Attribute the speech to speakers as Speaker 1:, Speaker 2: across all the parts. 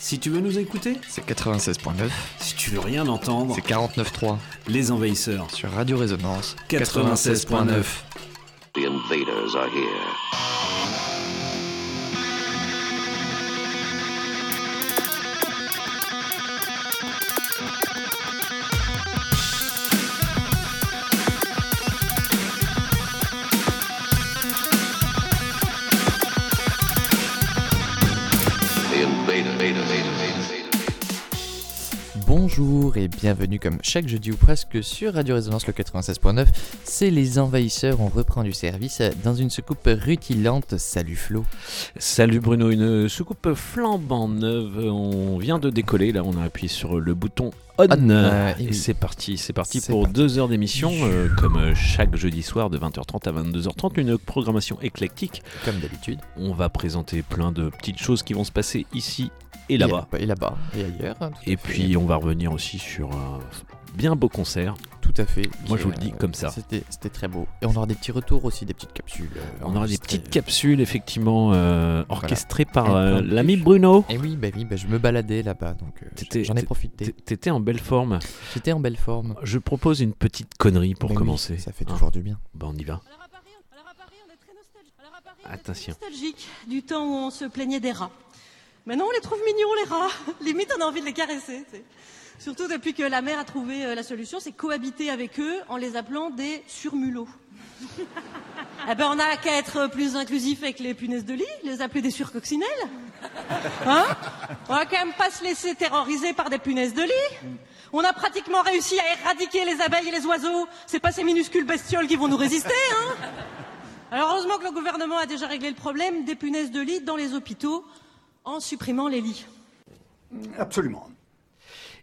Speaker 1: Si tu veux nous écouter,
Speaker 2: c'est 96.9.
Speaker 1: Si tu veux rien entendre,
Speaker 2: c'est 49.3.
Speaker 1: Les Envahisseurs
Speaker 2: sur Radio Résonance
Speaker 1: 96.9.
Speaker 3: The invaders are here.
Speaker 2: Bienvenue comme chaque jeudi ou presque sur Radio Résonance le 96.9. C'est les envahisseurs, on reprend du service dans une soucoupe rutilante. Salut Flo.
Speaker 1: Salut Bruno, une soucoupe flambant neuve. On vient de décoller, là on a appuyé sur le bouton on,
Speaker 2: On, euh, et
Speaker 1: et
Speaker 2: oui.
Speaker 1: c'est parti, c'est parti pour
Speaker 2: parti.
Speaker 1: deux heures d'émission, euh, comme chaque jeudi soir de 20h30 à 22h30, une programmation éclectique.
Speaker 2: Comme d'habitude.
Speaker 1: On va présenter plein de petites choses qui vont se passer ici et là-bas.
Speaker 2: Et là-bas et ailleurs. tout à
Speaker 1: Et
Speaker 2: fait.
Speaker 1: puis on va revenir aussi sur un bien beau concert.
Speaker 2: tout à fait.
Speaker 1: Moi, je vous le dis
Speaker 2: euh,
Speaker 1: comme ça.
Speaker 2: C'était c'était très beau. Et on aura des petits retours aussi, des petites capsules. euh,
Speaker 1: On aura des petites capsules effectivement euh, orchestrées par
Speaker 2: Et
Speaker 1: euh, l'ami. Bruno.
Speaker 2: Et oui, bah oui, bah je me baladais là-bas, donc euh,
Speaker 1: T'étais-
Speaker 2: j'en ai
Speaker 1: t'é-
Speaker 2: profité.
Speaker 1: T'étais en belle forme.
Speaker 2: J'étais en belle forme.
Speaker 1: Je propose une petite connerie pour
Speaker 2: Mais oui,
Speaker 1: commencer.
Speaker 2: ça fait
Speaker 1: Hein.
Speaker 2: toujours du bien.
Speaker 1: Bah on y va.
Speaker 4: Alors à Paris, alors à Paris, on est très nostalgique. Alors à Paris, on est très
Speaker 1: Attention.
Speaker 4: nostalgique du temps où on se plaignait des rats. Maintenant, on les trouve mignons, les rats. Limite, on a envie de les caresser. Surtout depuis que la mère a trouvé euh, la solution, c'est cohabiter avec eux en les appelant des surmulots. eh ben, on n'a qu'à être plus inclusif avec les punaises de lit, les appeler des surcoccinelles. Hein? On va quand même pas se laisser terroriser par des punaises de lit. On a pratiquement réussi à éradiquer les abeilles et les oiseaux. C'est pas ces minuscules bestioles qui vont nous résister, hein alors heureusement que le gouvernement a déjà réglé le problème des punaises de lit dans les hôpitaux en supprimant les lits.
Speaker 5: Absolument.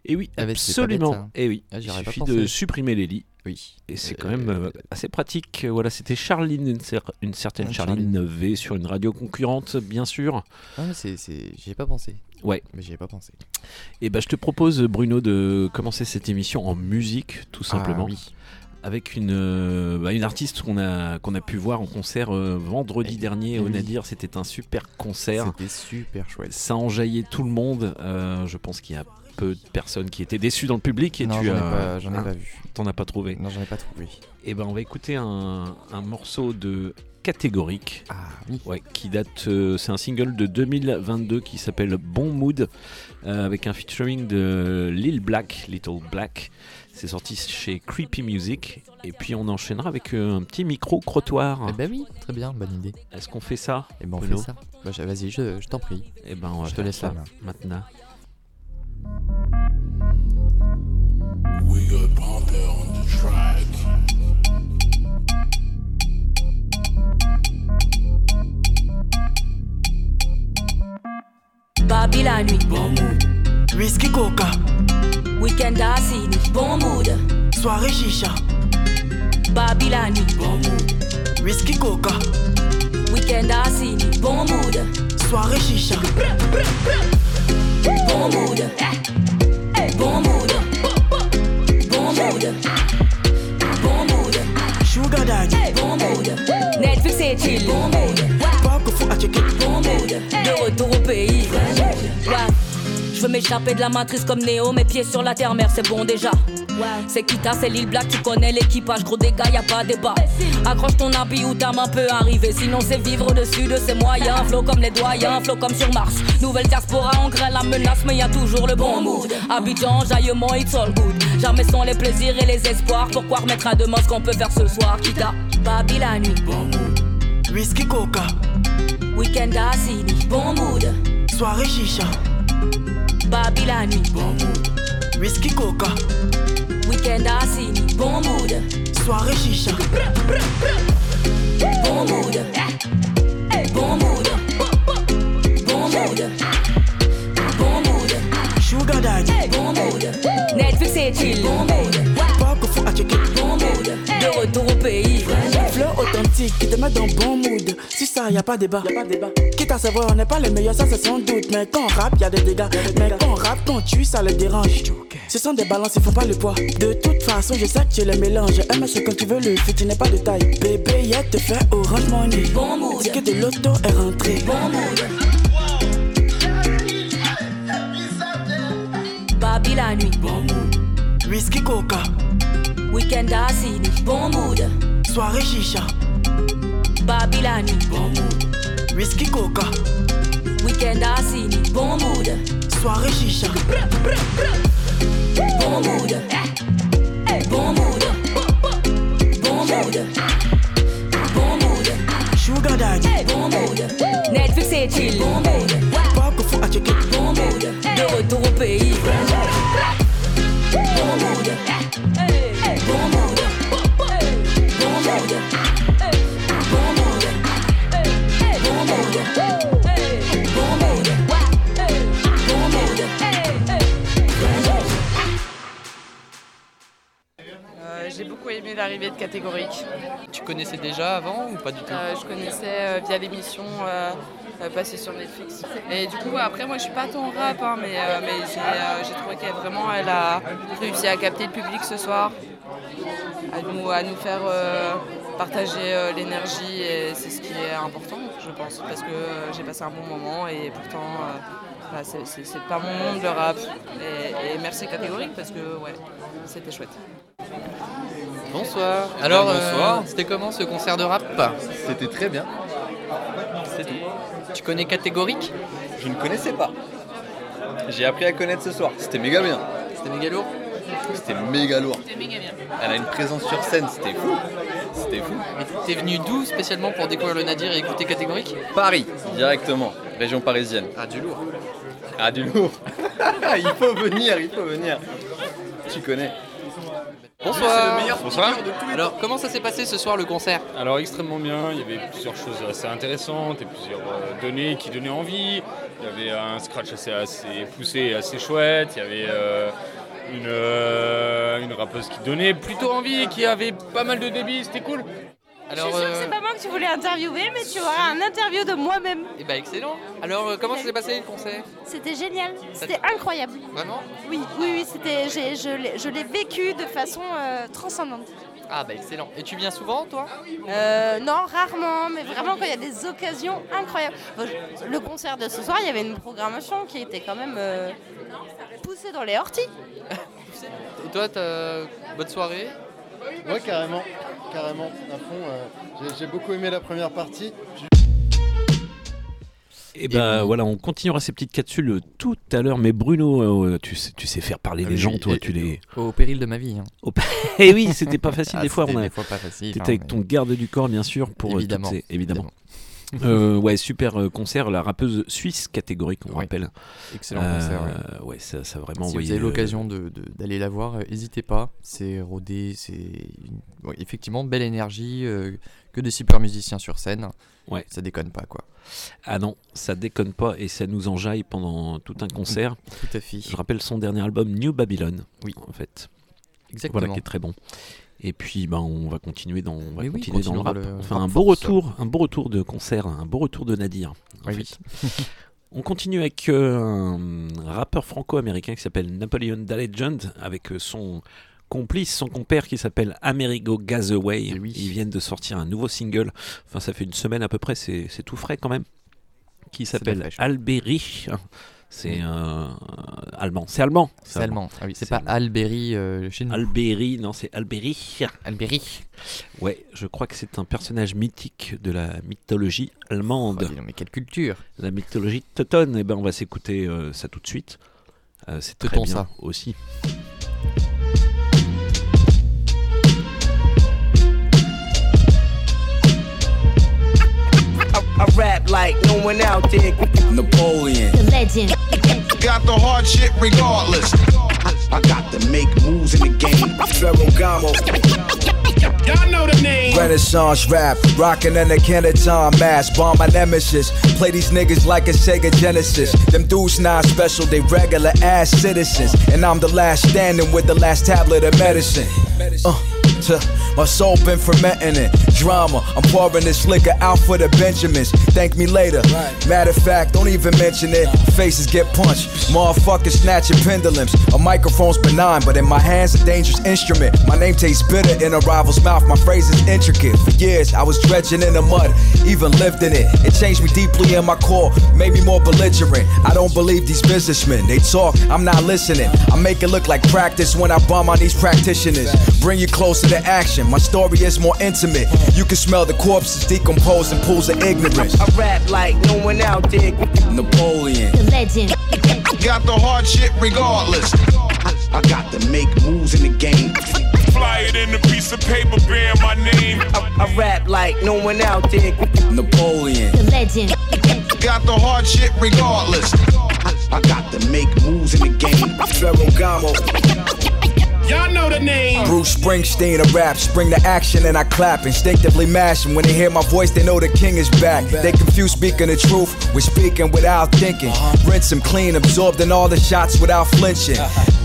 Speaker 1: Et oui,
Speaker 2: Ah
Speaker 1: absolument.
Speaker 2: bête, ça.
Speaker 1: Et oui,
Speaker 2: Ah,
Speaker 1: il suffit de supprimer les lits.
Speaker 2: Oui.
Speaker 1: Et c'est
Speaker 2: Euh,
Speaker 1: quand même euh, assez pratique. Voilà, c'était Charline, une, cer- une certaine
Speaker 2: Ah,
Speaker 1: Charline V sur une radio concurrente, bien sûr.
Speaker 2: Ah, c'est, c'est... J'y ai pas pensé.
Speaker 1: Ouais.
Speaker 2: Mais j'y ai pas pensé.
Speaker 1: Et bah, je te propose, Bruno, de commencer cette émission en musique, tout simplement.
Speaker 2: Ah, oui.
Speaker 1: Avec une, euh, bah, une artiste qu'on a, qu'on a pu voir en concert euh, vendredi
Speaker 2: Et-
Speaker 1: dernier
Speaker 2: et
Speaker 1: au
Speaker 2: oui.
Speaker 1: Nadir. C'était un super concert.
Speaker 2: C'était super chouette.
Speaker 1: Ça a enjaillé tout le monde. Euh, je pense qu'il y a peu de personnes qui étaient déçues dans le public. Et
Speaker 2: non,
Speaker 1: tu
Speaker 2: j'en ai
Speaker 1: as-
Speaker 2: pas, j'en ai pas vu.
Speaker 1: T'en as pas trouvé.
Speaker 2: Non, j'en ai pas trouvé.
Speaker 1: Et ben on va écouter un, un morceau de catégorique.
Speaker 2: Ah oui.
Speaker 1: Ouais, qui date, euh, c'est un single de 2022 qui s'appelle Bon Mood, euh, avec un featuring de Lil Black, Little Black. C'est sorti chez Creepy Music. Et puis on enchaînera avec euh, un petit micro-crottoir.
Speaker 2: Eh ben oui, très bien, bonne idée.
Speaker 1: Est-ce qu'on fait ça
Speaker 2: Et ben on
Speaker 1: Bruno
Speaker 2: fait ça. Bah, vas-y, je, je t'en prie.
Speaker 1: Eh ben on va
Speaker 2: Je te laisse
Speaker 1: ça
Speaker 2: main.
Speaker 1: maintenant.
Speaker 6: We got Panther on the track.
Speaker 7: Babi la nuit,
Speaker 8: Whisky coca,
Speaker 7: week-end assis, bon mood.
Speaker 8: soirée chicha.
Speaker 7: Babi la nuit,
Speaker 8: Whisky coca,
Speaker 7: week-end assis, bon mood.
Speaker 8: soirée chicha.
Speaker 7: Bon mood, bon mood. Bon mood, bon mood,
Speaker 8: Sugar daddy,
Speaker 7: bon mood. Netflix et chill, bon mood.
Speaker 8: pas que faut à checker.
Speaker 7: Bon mood, de retour au pays. Ouais. Je veux m'échapper de la matrice comme Néo, mes pieds sur la terre, mère, c'est bon déjà. C'est Kita, c'est Lil Black, tu connais l'équipage, gros dégâts, y a pas débat. Accroche ton habit ou ta main peut arriver, sinon c'est vivre au-dessus de ses moyens. Flow comme les doyens, flow comme sur Mars. Nouvelle diaspora, on crée la menace, mais y a toujours le bon mood. Abidjan, jaillement, it's all good. Jamais sans les plaisirs et les espoirs. Pourquoi remettre à demain ce qu'on peut faire ce soir, Kita? Babi la nuit,
Speaker 8: Whisky coca,
Speaker 7: week-end assis, bon mood.
Speaker 8: soirée chicha.
Speaker 7: Babi la nuit,
Speaker 8: Whisky coca,
Speaker 7: week-end bon mood.
Speaker 8: soirée chicha.
Speaker 7: Bon mood, bon mood, bon mood, bon mood,
Speaker 8: Sugar daddy,
Speaker 7: bon mood. Netflix et chill, bon mood, De retour au pays,
Speaker 8: Flow authentique qui te met dans bon mood. Si ça, y a pas débat. Y a pas débat. Quitte à savoir, on n'est pas les meilleurs, ça c'est sans doute. Mais quand on rappe, y a des dégâts. Mais quand on rappe, quand tue, ça les dérange. Ce sont des balances, ils font pas le poids. De toute façon, je sais que tu les mélanges. MS, c'est quand tu veux le fit, tu n'es pas de taille. Bébé, y'a te fait orange money.
Speaker 7: bon mood,
Speaker 8: Ticket de l'auto est rentré.
Speaker 7: bon mood. la nuit.
Speaker 8: Whisky coca,
Speaker 7: Week-end à Sydney. Bon mood.
Speaker 8: soirée chicha.
Speaker 7: Babi la nuit.
Speaker 8: Whisky coca,
Speaker 7: Week-end à Sydney. Bon mood.
Speaker 8: soirée chicha.
Speaker 7: Bon mood. Bon mood. Bon mood. Bon mood.
Speaker 8: Sugar daddy,
Speaker 7: Bon mood. Netflix et chill. Bon mood.
Speaker 8: pas que faut à checker.
Speaker 7: Bon mood. De retour au pays. Bon mood. Bon
Speaker 9: J'ai beaucoup aimé l'arrivée de catégorique.
Speaker 2: Tu connaissais déjà avant ou pas du tout?
Speaker 9: Euh, je connaissais euh, via l'émission euh, passée sur Netflix. Et du coup, après, moi, je suis pas tant rap, hein, mais, mais j'ai trouvé qu'elle vraiment, elle a réussi à capter le public ce soir, à nous, à nous faire partager l'énergie, et c'est ce qui est important, je pense, parce que j'ai passé un bon moment et pourtant. bah, c'est pas mon monde le rap et, et merci catégorique parce que ouais c'était chouette.
Speaker 2: Bonsoir. Alors,
Speaker 10: bonsoir.
Speaker 2: euh, c'était comment ce concert de rap
Speaker 10: C'était très bien.
Speaker 2: C'est tout. Tu connais catégorique
Speaker 10: Je ne connaissais pas. J'ai appris à connaître ce soir. C'était méga bien.
Speaker 2: C'était méga lourd
Speaker 10: C'était méga lourd. Elle a une présence sur scène, c'était fou. C'était fou.
Speaker 2: Mais t'es venu d'où spécialement pour découvrir le Nadir et écouter catégorique
Speaker 10: Paris, directement. Région parisienne.
Speaker 2: Ah, du lourd.
Speaker 10: Ah, du lourd. il faut venir, il faut venir. Tu connais.
Speaker 2: Bonsoir.
Speaker 11: Bonsoir.
Speaker 2: Alors, comment ça s'est passé ce soir le concert
Speaker 11: Alors extrêmement bien, il y avait plusieurs choses assez intéressantes et plusieurs euh, données qui donnaient envie. Il y avait un scratch assez, assez poussé et assez chouette. Il y avait euh, une, euh, une rappeuse qui donnait plutôt envie et qui avait pas mal de débit, c'était cool.
Speaker 2: Alors,
Speaker 12: je suis sûre que
Speaker 2: euh,
Speaker 12: c'est pas moi que tu voulais interviewer, mais tu auras un interview de moi-même.
Speaker 2: Eh ben excellent. Alors, euh, comment ça s'est passé le concert?
Speaker 12: C'était génial, c'était incroyable.
Speaker 2: Vraiment?
Speaker 12: Oui, oui, oui, c'était, je l'ai- vécu de façon euh, transcendante.
Speaker 2: Ah bah excellent. Et tu viens souvent toi?
Speaker 12: Euh, non, rarement, mais vraiment quand il y a des occasions incroyables. Le concert de ce soir, il y avait une programmation qui était quand même euh, poussée dans les orties.
Speaker 2: Et toi, t'as bonne soirée?
Speaker 13: Ouais, carrément, carrément, à fond. euh, j'ai- J'ai beaucoup aimé la première partie.
Speaker 1: Et ben voilà, on continuera ces petites capsules tout à l'heure. Mais Bruno, euh, tu, sais, tu sais faire parler
Speaker 2: Ah
Speaker 1: les
Speaker 2: oui,
Speaker 1: gens, toi,
Speaker 2: et-
Speaker 1: tu les.
Speaker 2: Au péril de ma vie. hein.
Speaker 1: Au pa- Eh oui, c'était pas facile
Speaker 2: Ah,
Speaker 1: des fois.
Speaker 2: c'était
Speaker 1: On a...
Speaker 2: des fois pas facile,
Speaker 1: T'étais
Speaker 2: hein,
Speaker 1: avec
Speaker 2: mais-
Speaker 1: ton garde du corps, bien sûr, pour euh,
Speaker 2: Évidemment,
Speaker 1: évidemment. Euh, ouais, super euh, concert, la rappeuse suisse catégorique, on rappelle.
Speaker 2: Excellent concert,
Speaker 1: Euh, ouais, ça, vraiment
Speaker 2: Si vous avez l'occasion de- de- d'aller la voir, n'hésitez pas. C'est rodé, c'est effectivement belle énergie, euh, que des super musiciens sur scène.
Speaker 1: Ouais.
Speaker 2: Ça déconne pas quoi.
Speaker 1: Ah non, ça déconne pas et ça nous enjaille pendant tout un concert.
Speaker 2: Tout à fait.
Speaker 1: Je rappelle son dernier album New Babylon.
Speaker 2: Oui.
Speaker 1: En fait.
Speaker 2: Exactement.
Speaker 1: Voilà qui est très bon. Et puis ben on va continuer dans, on va
Speaker 2: Mais oui,
Speaker 1: continuer dans le rap.
Speaker 2: le
Speaker 1: un beau retour, un beau retour de concert, un beau retour de Nadir. en
Speaker 2: Oui,
Speaker 1: fait. On continue avec euh, un rappeur franco-américain qui s'appelle Napoleon Da Legend avec euh, son complice, son compère qui s'appelle Amerigo Gazaway. Ils viennent de sortir un nouveau single. Enfin, ça fait une semaine à peu près, c'est tout frais quand même. Qui s'appelle. Alberi. C'est euh, allemand. C'est allemand.
Speaker 2: C'est allemand. Ah oui, c'est pas Alberi euh, chez nous.
Speaker 1: Alberi, non, c'est Alberi.
Speaker 2: Alberi.
Speaker 1: Ouais, je crois que c'est un personnage mythique de la mythologie allemande.
Speaker 2: Oh, mais quelle culture
Speaker 1: La mythologie teutonne. Et ben, on va s'écouter euh, ça tout de suite. Euh, c'est très bien
Speaker 2: ça.
Speaker 1: aussi.
Speaker 14: I, I rap like no one out there. Napoleon.
Speaker 15: The legend.
Speaker 14: Got the hard shit regardless. I, I got to make moves in the game. Ferragamo. Y'all know the name.
Speaker 16: Renaissance rap, rockin' an Akhenaton mask, bomb my nemesis. Play these niggas like a Sega Genesis. Them dudes not special, they regular ass citizens. And I'm the last standing with the last tablet of medicine. Uh. My soul been fermenting it. Drama, I'm pouring this liquor out for the Benjamins. Thank me later. Matter of fact, don't even mention it. Faces get punched. Motherfuckers snatching pendulums. A microphone's benign, but in my hands, a dangerous instrument. My name tastes bitter in a rival's mouth. My phrase is intricate. For years, I was dredging in the mud, even lived in it. It changed me deeply in my core, made me more belligerent. I don't believe these businessmen. They talk, I'm not listening. I make it look like practice when I bum on these practitioners. Bring you closer to action. My story is more intimate. You can smell the corpses decomposing pools of ignorance.
Speaker 15: I rap like no one out there.
Speaker 16: Napoleon.
Speaker 14: The legend.
Speaker 17: Got the hard shit regardless.
Speaker 3: I got to make moves in the game.
Speaker 6: Fly it in a piece of paper bearing my name.
Speaker 15: I, I rap like no one out there.
Speaker 16: Napoleon.
Speaker 14: The legend.
Speaker 17: Got the hard shit regardless.
Speaker 3: I got to make moves in the game.
Speaker 16: Ferragamo.
Speaker 6: Y'all know the name.
Speaker 16: Bruce Springsteen of rap, spring to action and I clap, instinctively mashing. When they hear my voice, they know the king is back. They confuse speaking the truth with speaking without thinking. Rinse them clean, absorbed in all the shots without flinching.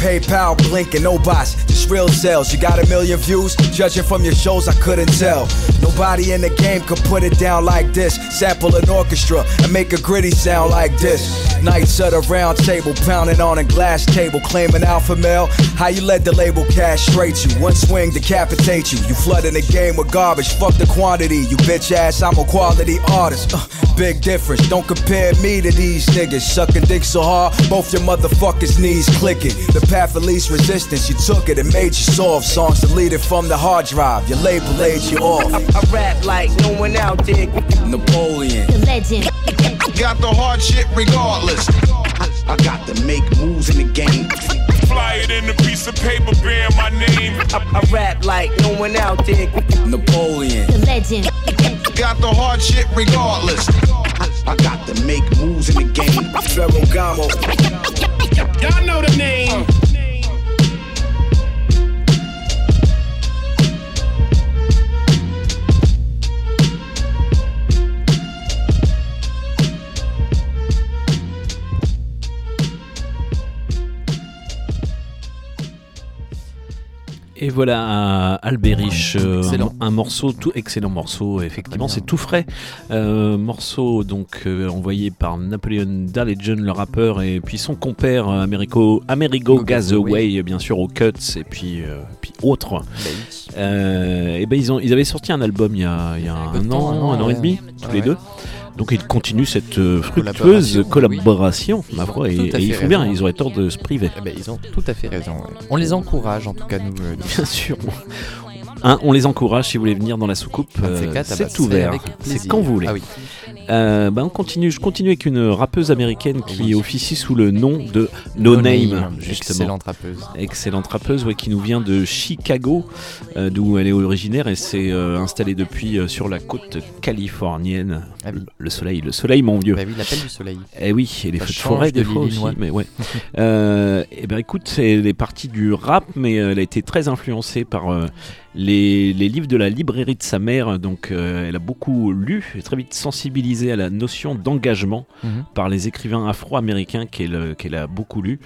Speaker 16: PayPal blinking, no bots, just real sales. You got a million views, judging from your shows, I couldn't tell. Nobody in the game could put it down like this. Sample an orchestra and make a gritty sound like this. Nights at a round table, pounding on a glass table, claiming alpha male. How you let the label castrate you? One swing decapitate you. You flooding the game with garbage. Fuck the quantity, you bitch ass. I'm a quality artist. Uh, big difference. Don't compare me to these niggas. Sucking dick so hard, both your motherfuckers' knees clicking. The path of least resistance, you took it and made you soft. Songs deleted from the hard drive. Your label laid you off.
Speaker 15: I, I rap like no one out there.
Speaker 16: Napoleon.
Speaker 14: The legend.
Speaker 17: Got the hard shit regardless.
Speaker 3: I got to make moves in the game.
Speaker 6: Fly it in a piece of paper bearing my name.
Speaker 15: I, I rap like no one out there.
Speaker 16: Napoleon.
Speaker 14: The legend.
Speaker 17: Got the hard shit regardless.
Speaker 3: I got to make moves in the game.
Speaker 16: Ferragamo.
Speaker 6: Y'all know the name.
Speaker 1: Et voilà Alberish, euh, un morceau, tout excellent morceau, effectivement, c'est tout frais. Euh, morceau donc euh, envoyé par Napoleon Dalejon, le rappeur, et puis son compère euh, Americo, Amerigo Gazaway, bien sûr, aux Cuts, et puis, puis autres. Euh, et ben ils, ont, ils avaient sorti un album il y a, il y a un, an,
Speaker 2: temps, un an,
Speaker 1: un an et demi, tous
Speaker 2: Ouais,
Speaker 1: les deux. Donc ils continuent cette euh, fructueuse collaboration, ma foi, et, ils font bien, ils auraient tort de se priver.
Speaker 2: Eh ben, ils ont tout à fait raison. ouais. On les encourage, en tout cas, nous. euh,
Speaker 1: Bien sûr. Hein, on les encourage si vous voulez venir dans la soucoupe. Euh,
Speaker 2: ah bah,
Speaker 1: c'est ouvert.
Speaker 2: avec
Speaker 1: C'est quand vous voulez.
Speaker 2: Ah oui.
Speaker 1: Euh, bah, on continue. Je continue avec une rappeuse américaine qui officie sous le nom de No,
Speaker 2: No
Speaker 1: Name,
Speaker 2: Name,
Speaker 1: justement.
Speaker 2: excellente rappeuse.
Speaker 1: Excellente rappeuse, ouais, qui nous vient de Chicago, euh, d'où elle est originaire et s'est euh, installée depuis sur la côte californienne.
Speaker 2: Ah oui.
Speaker 1: Le- Le soleil, le soleil, mon vieux.
Speaker 2: Bah oui, l'appel du soleil.
Speaker 1: Eh oui, et les
Speaker 2: Ça
Speaker 1: feux de forêt des
Speaker 2: de
Speaker 1: fois aussi, mais ouais. et ben écoute, elle est partie du rap, mais elle a été très influencée par les, les livres de la librairie de sa mère. Donc euh, elle a beaucoup lu et très vite sensibilisée à la notion d'engagement
Speaker 2: Mhm.
Speaker 1: par les écrivains afro-américains qu'elle euh, a beaucoup lu.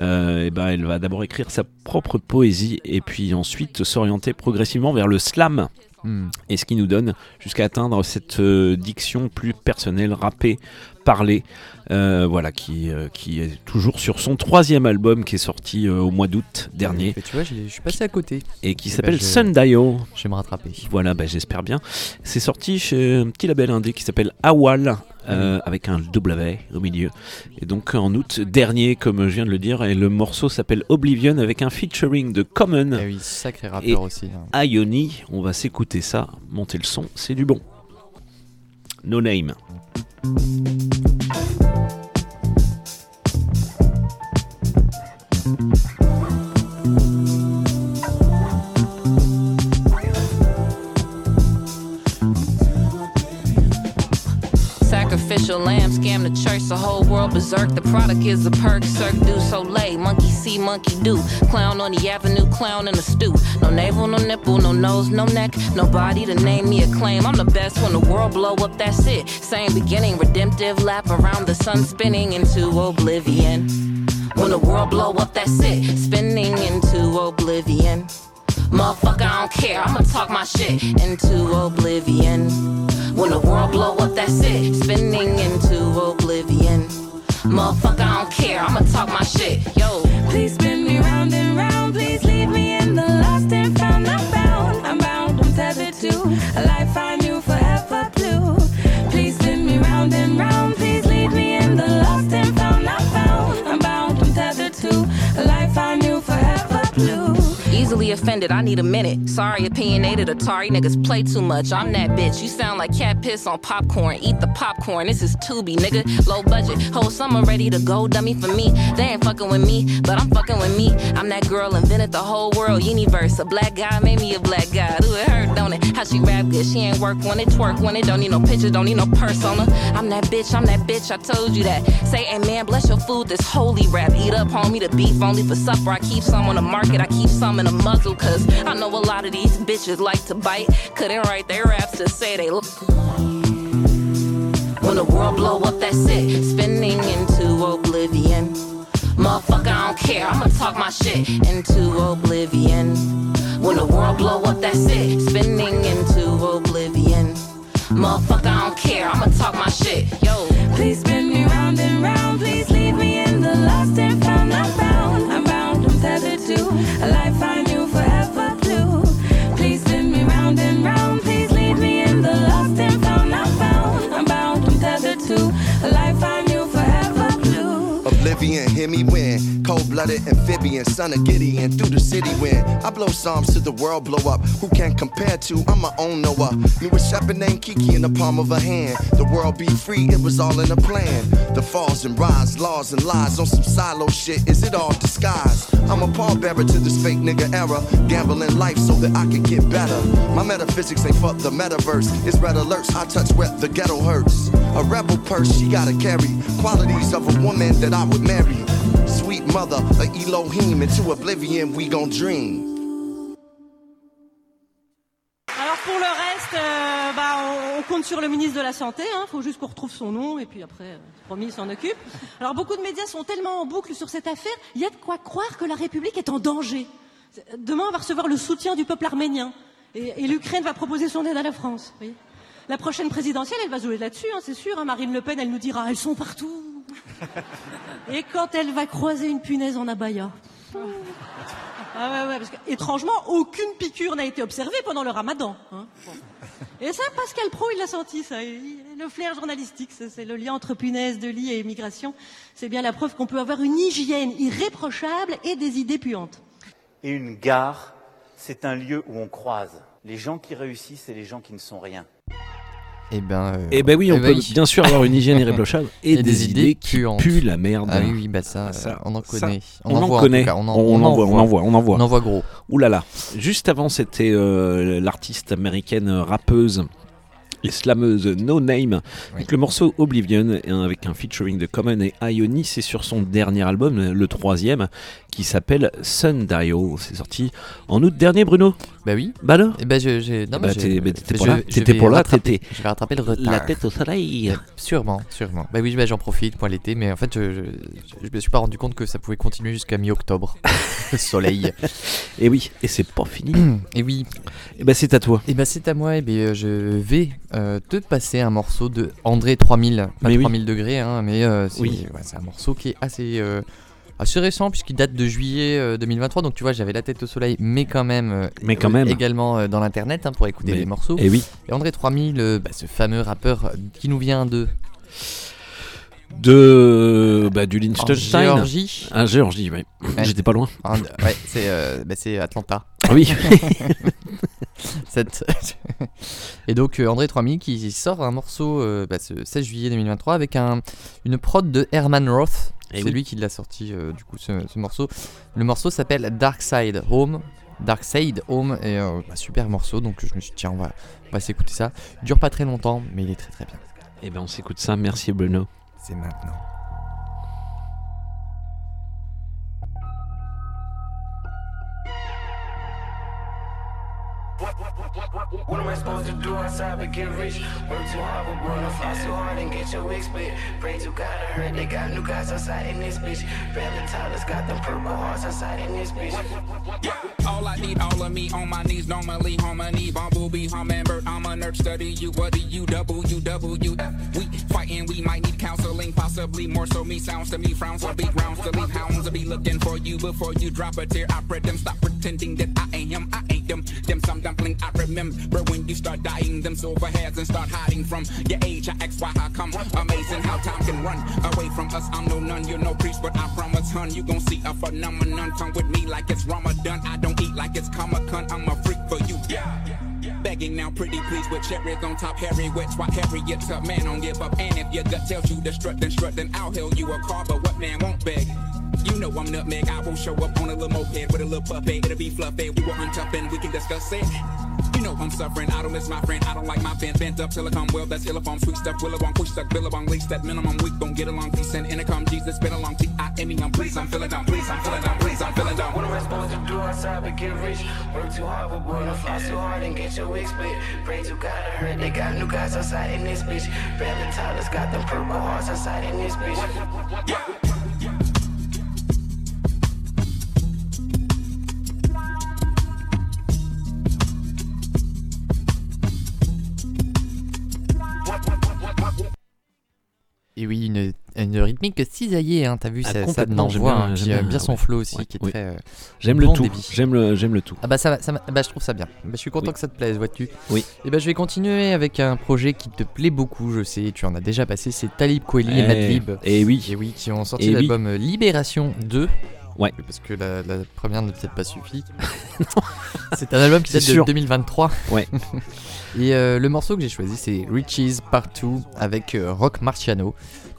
Speaker 1: Euh, et ben elle va d'abord écrire sa propre poésie et puis ensuite s'orienter progressivement vers le slam.
Speaker 2: Hmm.
Speaker 1: Et ce qui nous donne jusqu'à atteindre cette diction plus personnelle, rappée, parlée, euh, voilà, qui, euh, qui est toujours sur son troisième album qui est sorti euh, au mois d'août dernier
Speaker 2: Mais tu vois, je suis passé à côté.
Speaker 1: et qui
Speaker 2: Eh ben,
Speaker 1: s'appelle
Speaker 2: je-
Speaker 1: Sundial.
Speaker 2: Je vais me rattraper.
Speaker 1: Voilà, bah, j'espère bien. C'est sorti chez un petit label indé qui s'appelle Awal, avec un W au milieu. Et donc en août dernier, comme je viens de le dire, et le morceau s'appelle Oblivion avec un featuring de Common
Speaker 2: Eh oui, sacré
Speaker 1: et
Speaker 2: aussi. hein.
Speaker 1: Ioni. On va s'écouter ça, monter le son, c'est du bon. No Name.
Speaker 18: Sacrificial lamb, scam the church, the whole world berserk. The product is a perk, Cirque du Soleil. Monkey see, monkey do. Clown on the avenue, clown in the stew. No navel, no nipple, no nose, no neck. Nobody to name me a claim. I'm the best when the world blow up, that's it. Same beginning, redemptive lap around the sun, spinning into oblivion. When the world blow up, that's it. Spinning into oblivion. Motherfucker, I don't care. I'ma talk my shit into oblivion. When the world blow up, that's it. Spinning into oblivion. Motherfucker, I don't care. I'ma talk my shit. Yo.
Speaker 19: Please
Speaker 18: spend Offended, I need a minute. Sorry, opinionated Atari niggas play too much. I'm that bitch. You sound like cat piss on popcorn. Eat the popcorn. This is Tubi, nigga. Low budget. Whole summer ready to go, dummy for me. They ain't fucking with me, but I'm fucking with me. I'm that girl invented the whole world universe. A black guy made me a black guy. Ooh, it hurt, don't it? How she rap good. She ain't work when it twerk when it don't need no picture, don't need no purse on persona. I'm that bitch, I'm that bitch. I told you that. Say amen, bless your food. This holy rap. Eat up, homie. The beef only for supper. I keep some on the market. I keep some in a muzzle, cause I know a lot of these bitches like to bite. Couldn't write their raps to say they look. When the world blow up, that's it. Spinning into oblivion. Motherfucker, I don't care. I'ma talk my shit into oblivion. When the world blow up, that's it. Spinning into oblivion. Motherfucker, I don't care. I'ma talk my shit. Yo.
Speaker 19: Please spin me round and round.
Speaker 20: Oblivion, hear me win. Cold blooded amphibian, son of Gideon, through the city win. I blow psalms to the world blow up. Who can compare to? I'm my own Noah. Knew a shepherd named Kiki in the palm of a hand. The world be free, it was all in a plan. The falls and rise, laws and lies on some silo shit. Is it all disguise? I'm a pallbearer to this fake nigga era. Gambling life so that I can get better. My metaphysics ain't fuck the metaverse. It's red alerts, I touch where the ghetto hurts. A rebel purse, she gotta carry qualities of a woman that I would Sweet mother, Elohim, oblivion we gon' dream.
Speaker 4: Alors pour le reste, euh, bah, on, compte sur le ministre de la Santé. Il faut juste qu'on retrouve son nom et puis après, euh, promis, il s'en occupe. Alors beaucoup de médias sont tellement en boucle sur cette affaire, il y a de quoi croire que la République est en danger. Demain, on va recevoir le soutien du peuple arménien et, l'Ukraine va proposer son aide à la France. La prochaine présidentielle, elle va jouer là-dessus, hein, c'est sûr. hein. Marine Le Pen, elle nous dira, elles sont partout. Et quand elle va croiser une punaise en abaya. Ah étrangement, aucune piqûre n'a été observée pendant le ramadan. hein. Et ça, Pascal Pro, il l'a senti, ça. Le flair journalistique, c'est c'est le lien entre punaise de lit et immigration. C'est bien la preuve qu'on peut avoir une hygiène irréprochable et des idées puantes.
Speaker 21: Et une gare, c'est un lieu où on croise les gens qui réussissent et les gens qui ne sont rien.
Speaker 2: Eh ben, euh,
Speaker 1: Eh ben oui, on
Speaker 2: eh ben
Speaker 1: peut
Speaker 2: oui.
Speaker 1: bien sûr avoir une hygiène irréprochable et, des, idées, qui puent la merde.
Speaker 2: Ah oui, oui, bah ça, euh, on en
Speaker 1: ça,
Speaker 2: connaît.
Speaker 1: On,
Speaker 2: en voit,
Speaker 1: connaît.
Speaker 2: cas, on en-
Speaker 1: on,
Speaker 2: on
Speaker 1: en
Speaker 2: en
Speaker 1: voit, on en voit, on en voit.
Speaker 2: On en voit gros.
Speaker 1: Ouh là là. Juste avant, c'était euh, l'artiste américaine rappeuse et slameuse No Name avec le morceau Oblivion un- avec un featuring de Common et Ioni. C'est sur son dernier album, le troisième, qui s'appelle Sundial. C'est sorti en août dernier, Bruno.
Speaker 2: Bah oui.
Speaker 1: Bah alors
Speaker 2: Eh ben je, j'ai- non,
Speaker 1: Bah, bah, t'étais pour là. T'étais pour là,
Speaker 2: rattraper-
Speaker 1: t'étais-
Speaker 2: Je vais rattraper le
Speaker 1: La
Speaker 2: retard.
Speaker 1: tête au soleil.
Speaker 2: Sûrement, sûrement. Bah oui, bah, j'en profite pour l'été, mais en fait, je, je, je me suis pas rendu compte que ça pouvait continuer jusqu'à mi-octobre. le soleil.
Speaker 1: Et oui, et c'est pas fini.
Speaker 2: et oui.
Speaker 1: Et bah c'est à toi.
Speaker 2: Et bah c'est à moi. Et ben euh, je vais euh, te passer un morceau de André 3000. Pas
Speaker 1: Mais oui.
Speaker 2: 3000 degrés, hein, mais euh, c'est
Speaker 1: Oui.
Speaker 2: ouais, un morceau qui est assez. euh, Assez récent puisqu'il date de juillet euh, 2023 donc tu vois j'avais la tête au soleil mais quand même euh,
Speaker 1: Mais quand
Speaker 2: euh,
Speaker 1: même.
Speaker 2: également euh, dans l'internet hein, pour écouter
Speaker 1: Mais-
Speaker 2: les morceaux
Speaker 1: et oui.
Speaker 2: et André 3000 euh, bah, ce fameux rappeur euh, qui nous vient de
Speaker 1: De bah, du Liechtenstein.
Speaker 2: En Géorgie.
Speaker 1: Ah, Géorgie, oui.
Speaker 2: Ouais.
Speaker 1: J'étais pas loin.
Speaker 2: En- ouais, c'est euh, bah, Atlanta.
Speaker 1: Ah oui.
Speaker 2: Cette- Et donc euh, André 3000 qui sort un morceau euh, bah, ce 16 juillet 2023 avec un, une prod de Herman Roth.
Speaker 1: Eh
Speaker 2: C'est
Speaker 1: oui.
Speaker 2: lui qui l'a sorti euh, du coup ce, ce morceau. Le morceau s'appelle Dark Side Home. Dark Side Home et euh, bah, super morceau donc je me suis dit tiens on va, on va s'écouter ça. Il dure pas très longtemps mais il est très très bien.
Speaker 1: Et ben on s'écoute ça. Merci Bruno.
Speaker 2: C'est maintenant.
Speaker 22: What am I supposed to do outside but get rich? Work too hard, but wanna fly so hard and get your wig split. Pray to God, I heard they got new guys outside in this bitch. Rather Tyler's got them purple hearts outside in this bitch.
Speaker 23: All I need, all of me on my knees, normally harmony, bumblebee, hummingbird. I'm a nerd, study you. What do you you? We fighting, we might need counseling, possibly more so. Me sounds to me, frowns will be grounds to leave hounds to be looking for you before you drop a tear. I pray them stop pretending that I ain't him, I ain't them. Them some dumpling I remember when you start dying, them silver hairs and start hiding from your age. I ask why, how come? Amazing how time can run away from us. I'm no nun, you're no priest, but I promise, hun, you gon' see a phenomenon. Come with me like it's Ramadan. I don't eat like it's Comic Con. I'm a freak for you. Yeah. Begging now, pretty please, with cherries on top, Harry wet, harry Harriet's up, man, don't give up. And if your gut tells you to strut, then strut, then I'll hail you a car, but what man won't beg? You know I'm nutmeg, I will show up on a little moped with a little puppet, it'll be fluffy, we will untuck and we can discuss it. You know I'm suffering, I don't miss my friend, I don't like my band, bent up till I come. Well, that's Illabong, sweet stuff, Willabong, push stuck, Billabong, least that minimum, we gon' get along, peace and intercom, Jesus, been along, T-I-M-E, I'm pleased, I'm feeling down, please, I'm feeling down, please, I'm feeling down.
Speaker 22: What am I supposed to do outside but get rich? Work too hard, but wanna fly so hard and get your wig split. Pray to God, I heard they got new guys outside in this bitch. Rather Tyler's got them purple hearts outside in this bitch.
Speaker 2: Et oui, une, une rythmique cisaillée, hein, t'as vu,
Speaker 1: Ah,
Speaker 2: ça, ça envoie puis, euh,
Speaker 1: bien,
Speaker 2: bien son
Speaker 1: ouais.
Speaker 2: flow aussi,
Speaker 1: Ouais,
Speaker 2: qui est
Speaker 1: oui.
Speaker 2: très. euh,
Speaker 1: J'aime le tout, j'aime le, j'aime le tout.
Speaker 2: Ah bah ça, ça bah, je trouve ça bien. Bah, je suis content
Speaker 1: Oui.
Speaker 2: que ça te plaise, vois-tu.
Speaker 1: Oui.
Speaker 2: Et bah je vais continuer avec un projet qui te plaît beaucoup, je sais, tu en as déjà passé, c'est Talib Kweli et
Speaker 1: Eh,
Speaker 2: Madlib.
Speaker 1: eh oui.
Speaker 2: Et oui, qui ont sorti
Speaker 1: Eh
Speaker 2: l'album euh, Libération 2.
Speaker 1: Ouais.
Speaker 2: Parce que la, la première n'a peut-être pas suffi. c'est un album qui date de
Speaker 1: sûr.
Speaker 2: 2023.
Speaker 1: Ouais.
Speaker 2: Et euh, le morceau que j'ai choisi, c'est Riches Part 2 avec euh, Rock Marciano.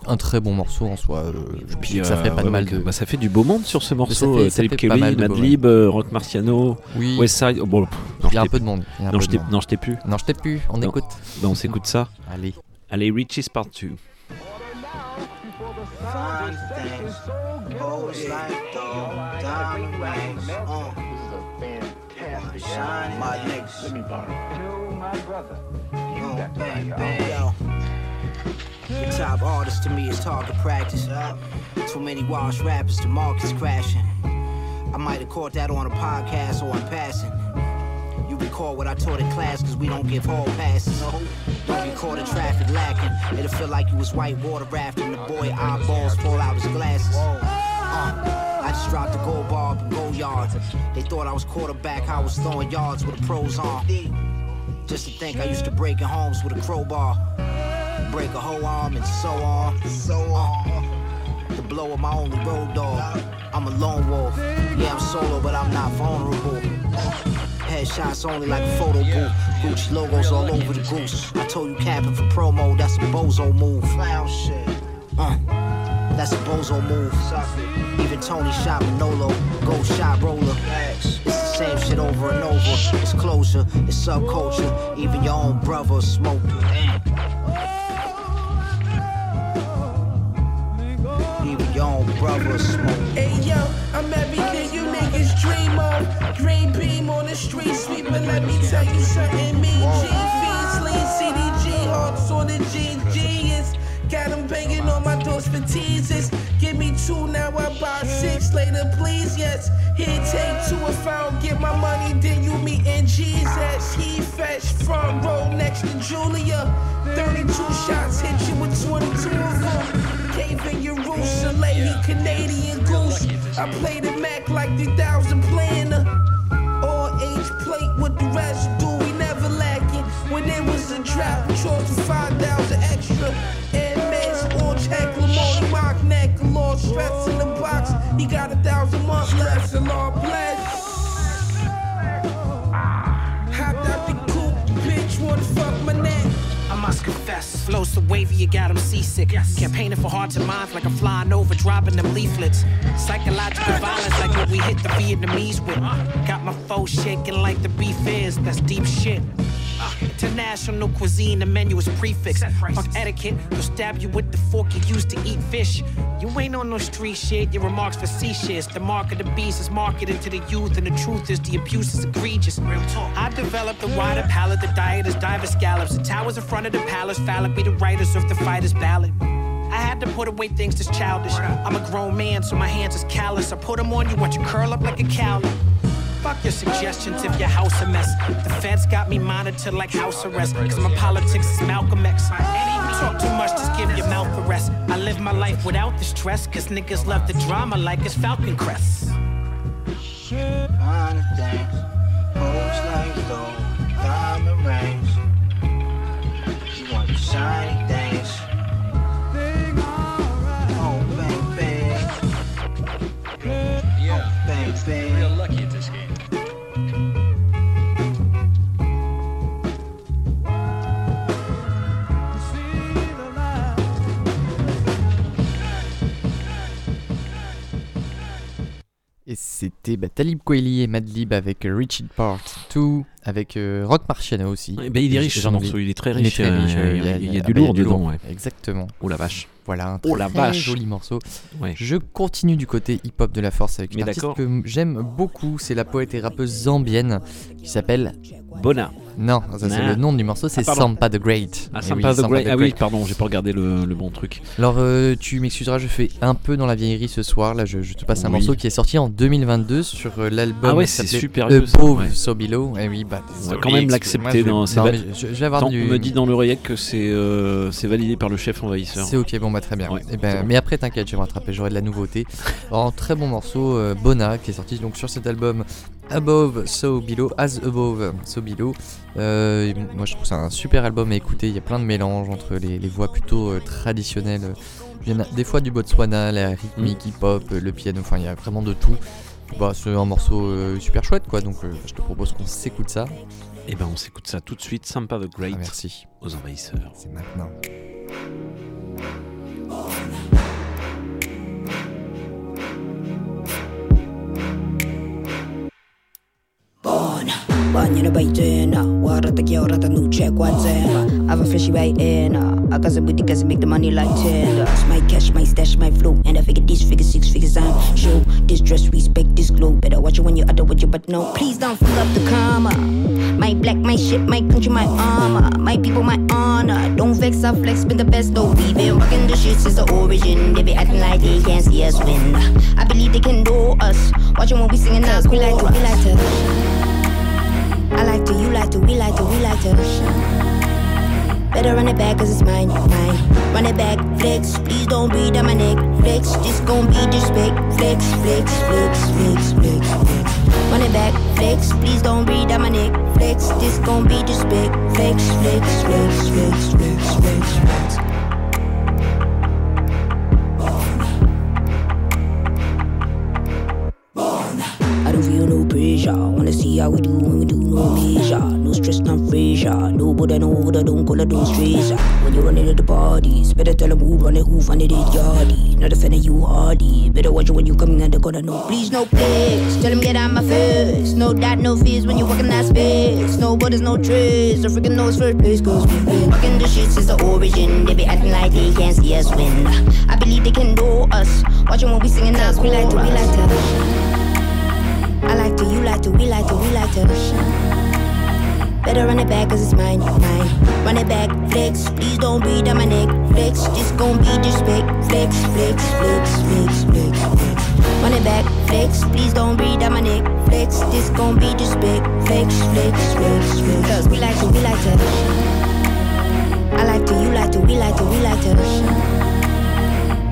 Speaker 2: Un très bon morceau en soi. euh, je dis que ça ferait pas de mal
Speaker 1: ouais,
Speaker 2: de.
Speaker 1: bah, ça fait du beau monde sur ce morceau.
Speaker 2: fait- ça
Speaker 1: Talib
Speaker 2: fait mal de beau
Speaker 1: Madlib, Rock Marciano,
Speaker 2: Oui.
Speaker 1: Westside. oh, bon,
Speaker 2: Il y a un peu de monde,
Speaker 1: Non, je t'ai-
Speaker 2: monde.
Speaker 1: non, je t'ai plus.
Speaker 2: Non, je t'ai plus, on
Speaker 1: Non.
Speaker 2: écoute.
Speaker 1: Bah, on s'écoute ça.
Speaker 2: Allez.
Speaker 1: Allez, Riches Part
Speaker 24: Shine my niggas. Let me borrow. my brother. Uh, bang, bang, yo. The top artist to me is target practice. Too many wash rappers, the market's crashing. I might have caught that on a podcast or in passing. Recall what I taught in class, cause we don't give hall passes. Don't record the traffic lacking. It'll feel like you was white water rafting. The boy eyeballs fall out his glasses. Uh, I just dropped the gold bar up and go yard. They thought I was quarterback, I was throwing yards with the pros on. Just to think I used to break in homes with a crowbar. Break a whole arm and so on. So on. The blow of my only road dog. I'm a lone wolf. Yeah, I'm solo, but I'm not vulnerable. Headshots only like a photo booth. Gucci logos all over the goose. I told you capping for promo, that's a bozo move. Uh, that's a bozo move. Even Tony shot Manolo, gold shot roller. It's the same shit over and over. It's closure, it's subculture. Even your own brother smoked. Even your own brother smoked.
Speaker 25: Hey yo, I'm everything Green beam on the street sweep, but let me tell you something. Me, G, Fiends, Lean, CDG, hearts on the G, G's. Got them banging on my doors for teasers. Give me two, now I buy six later, please, yes. He take two if I don't get my money, then you meet in Jesus. He fetch front row next to Julia. 32 shots hit you with 22 of them. Cave in your roof, Soleil, he Canadian goose. I play the Mac like the thousand planner. All age plate with the residue, we never lacking. When there was a drought, we chose for 5,000 extra. Max, orange heck, Lamoni, mock neck, galore, stress in the box. He got a thousand months left, so Lord bless. Hopped
Speaker 26: must confess, flow so wavy you got 'em seasick. Campaigning for hearts and minds like I'm flying over, dropping them leaflets. Psychological violence like what we hit the Vietnamese with. Uh-huh. Got my foes shaking like the beef is, that's deep shit. International cuisine, the menu is prefix. Fuck etiquette, they'll stab you with the fork you used to eat fish. You ain't on no street shit, your remarks facetious. The mark of the beast is marketed to the youth, and the truth is the abuse is egregious. Real talk. I developed a wider palate, the diet is diver scallops. The towers in front of the palace, phallic be the writers of the fighter's ballad. I had to put away things that's childish. I'm a grown man, so my hands is callous. I put them on you, watch you curl up like a cowlet. Fuck your suggestions if your house a mess. The feds got me monitored like house arrest. Cause my politics is Malcolm X. Talk too much, just give your mouth a rest. I live my life without the stress. Cause niggas love the drama like it's Falcon Crest.
Speaker 24: Want the shiny
Speaker 2: Et c'était bah, Talib Kweli et Madlib avec euh, Richard Part 2, avec euh, Rock Marciano aussi.
Speaker 1: Eh ben, il est riche, ce morceau, il est très riche, euh,
Speaker 2: euh,
Speaker 1: il y a- il y a
Speaker 2: ah
Speaker 1: du
Speaker 2: bah,
Speaker 1: lourd dedans, ouais.
Speaker 2: Exactement.
Speaker 1: Oh la vache.
Speaker 2: Voilà, un
Speaker 1: Oh la
Speaker 2: très
Speaker 1: vache.
Speaker 2: joli morceau.
Speaker 1: Ouais.
Speaker 2: Je continue du côté hip-hop de la force avec une artiste que j'aime beaucoup, c'est la poète et rappeuse zambienne qui s'appelle
Speaker 1: Bona.
Speaker 2: Non, ça c'est le nom du morceau, c'est
Speaker 1: Ah.
Speaker 2: Sampa the Great.
Speaker 1: Ah,
Speaker 2: Eh
Speaker 1: Sampa
Speaker 2: oui,
Speaker 1: the Great. Ah oui, pardon, j'ai pas regardé le, le bon truc.
Speaker 2: Alors, euh, tu m'excuseras, je fais un peu dans la vieillerie ce soir. Là, je, je te passe un morceau qui est sorti en 2022 sur euh, l'album.
Speaker 1: Ah ouais, c'est super ça,
Speaker 2: Above
Speaker 1: ouais.
Speaker 2: So Below. Eh oui, bah,
Speaker 1: On va quand même l'accepter
Speaker 2: non, je, je vais avoir du.
Speaker 1: On me dit dans l'oreillette que c'est euh, c'est validé par le chef envahisseur.
Speaker 2: C'est ok, bon bah très bien.
Speaker 1: Ouais,
Speaker 2: Eh ben, mais après t'inquiète, je vais me rattraper, j'aurai de la nouveauté. Alors, très bon morceau, euh, Bona, qui est sorti donc sur cet album Above So Below, As Above So Below. Euh, moi je trouve c'est un super album à écouter, il y a plein de mélanges entre les, les voix plutôt euh, traditionnelles. Il y en a des fois du Botswana, la rythmique, hip-hop, euh, le piano, enfin il y a vraiment de tout. Bah, c'est un morceau super chouette quoi, donc je te propose qu'on s'écoute ça.
Speaker 1: Et ben on s'écoute ça tout de suite. Sampa the Great.
Speaker 2: Ah, merci.
Speaker 1: Aux envahisseurs.
Speaker 2: C'est maintenant.
Speaker 27: Born, Banya na baitin, warata ki orata new check what's in. I've a fishy right in, I got some booty cause I make the money like ten. My cash, my stash, my flow, and I figure these figures six figures I'm show. This dress, respect this glow. Better watch it when you utter with your but no. Please don't fill up the karma. Black, my shit, my country, my armor. My people, my honor. Don't vex, I flex, been the best though. We've been rocking the shit since the origin. They be acting like they can't see us win. I believe they can know us. Watching when we singing us, we like to, we like to. I like to, you like to, we like to, we like to. Better run it back cause it's mine, mine. Run it back, flex. Please don't breathe on my neck, flex. This gon' be disrespect, flex, flex, flex, flex, flex, flex. Run it back, flex. Please don't read on my neck, flex. This gon' be disrespect, flex, flex, flex, flex, flex, flex, flex. I No no Buddha, don't call it, don't stress. When you run into the parties, better tell them who run it, who funded it, yardy. Not a fan of you, hardy. Better watch when you coming and they gonna know. Please, no place. Tell them get out my face. No doubt, no fears when you walk in that space. No borders, no trace. The freaking knows first place, cause we've been rocking the shit since the origin. They be acting like they can't see us win. I believe they can know us. Watching when we singing us, we like to, we like to. I like to, you like to, we like to, we like to. Better run it back cause it's mine, mine. Run it back, flex. Please don't breathe on my neck, flex. This gon' be disrespect, flex, flex, flex, flex, flex, flex. Run it back, flex. Please don't breathe on my neck, flex. This gon' be disrespect, flex, flex, flex, flex. Cause we like to, we like to. I like to, you like to, we like to, we like to.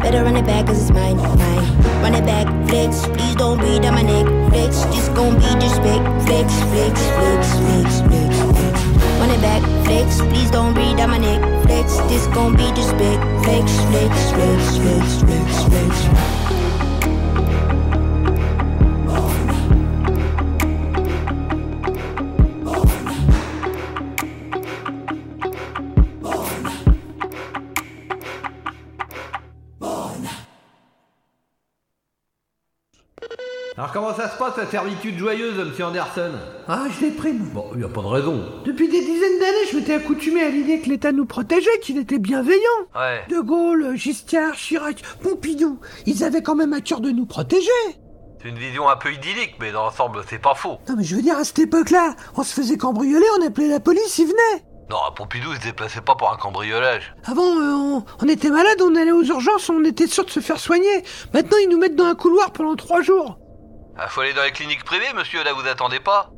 Speaker 27: Better run it back cause it's mine, mine. Run it back, flex. Please don't breathe on my neck, flex. This gon' be disrespect, flex, flex, flex, flex, flex, flex back flicks. Please don't read on my neck flicks. This gon' be just big flicks, flicks, flicks,
Speaker 28: flicks, flicks, flicks. flicks. Passe la servitude joyeuse, monsieur Anderson
Speaker 29: Ah, je déprime.
Speaker 28: Bon, il a pas de raison.
Speaker 29: Depuis des dizaines d'années, je m'étais accoutumé à l'idée que l'État nous protégeait, qu'il était bienveillant.
Speaker 28: Ouais.
Speaker 29: De Gaulle, Giscard, Chirac, Pompidou, ils avaient quand même à cœur de nous protéger.
Speaker 28: C'est une vision un peu idyllique, mais dans l'ensemble, c'est pas faux.
Speaker 29: Non mais je veux dire, à cette époque-là, on se faisait cambrioler, on appelait la police, ils venaient.
Speaker 28: Non, à Pompidou, il se déplaçait pas pour un cambriolage.
Speaker 29: Avant, euh, on, on était malade, on allait aux urgences, on était sûr de se faire soigner. Maintenant, ils nous mettent dans un couloir pendant trois jours.
Speaker 28: Ah, faut aller dans les cliniques privées, monsieur, là vous attendez pas.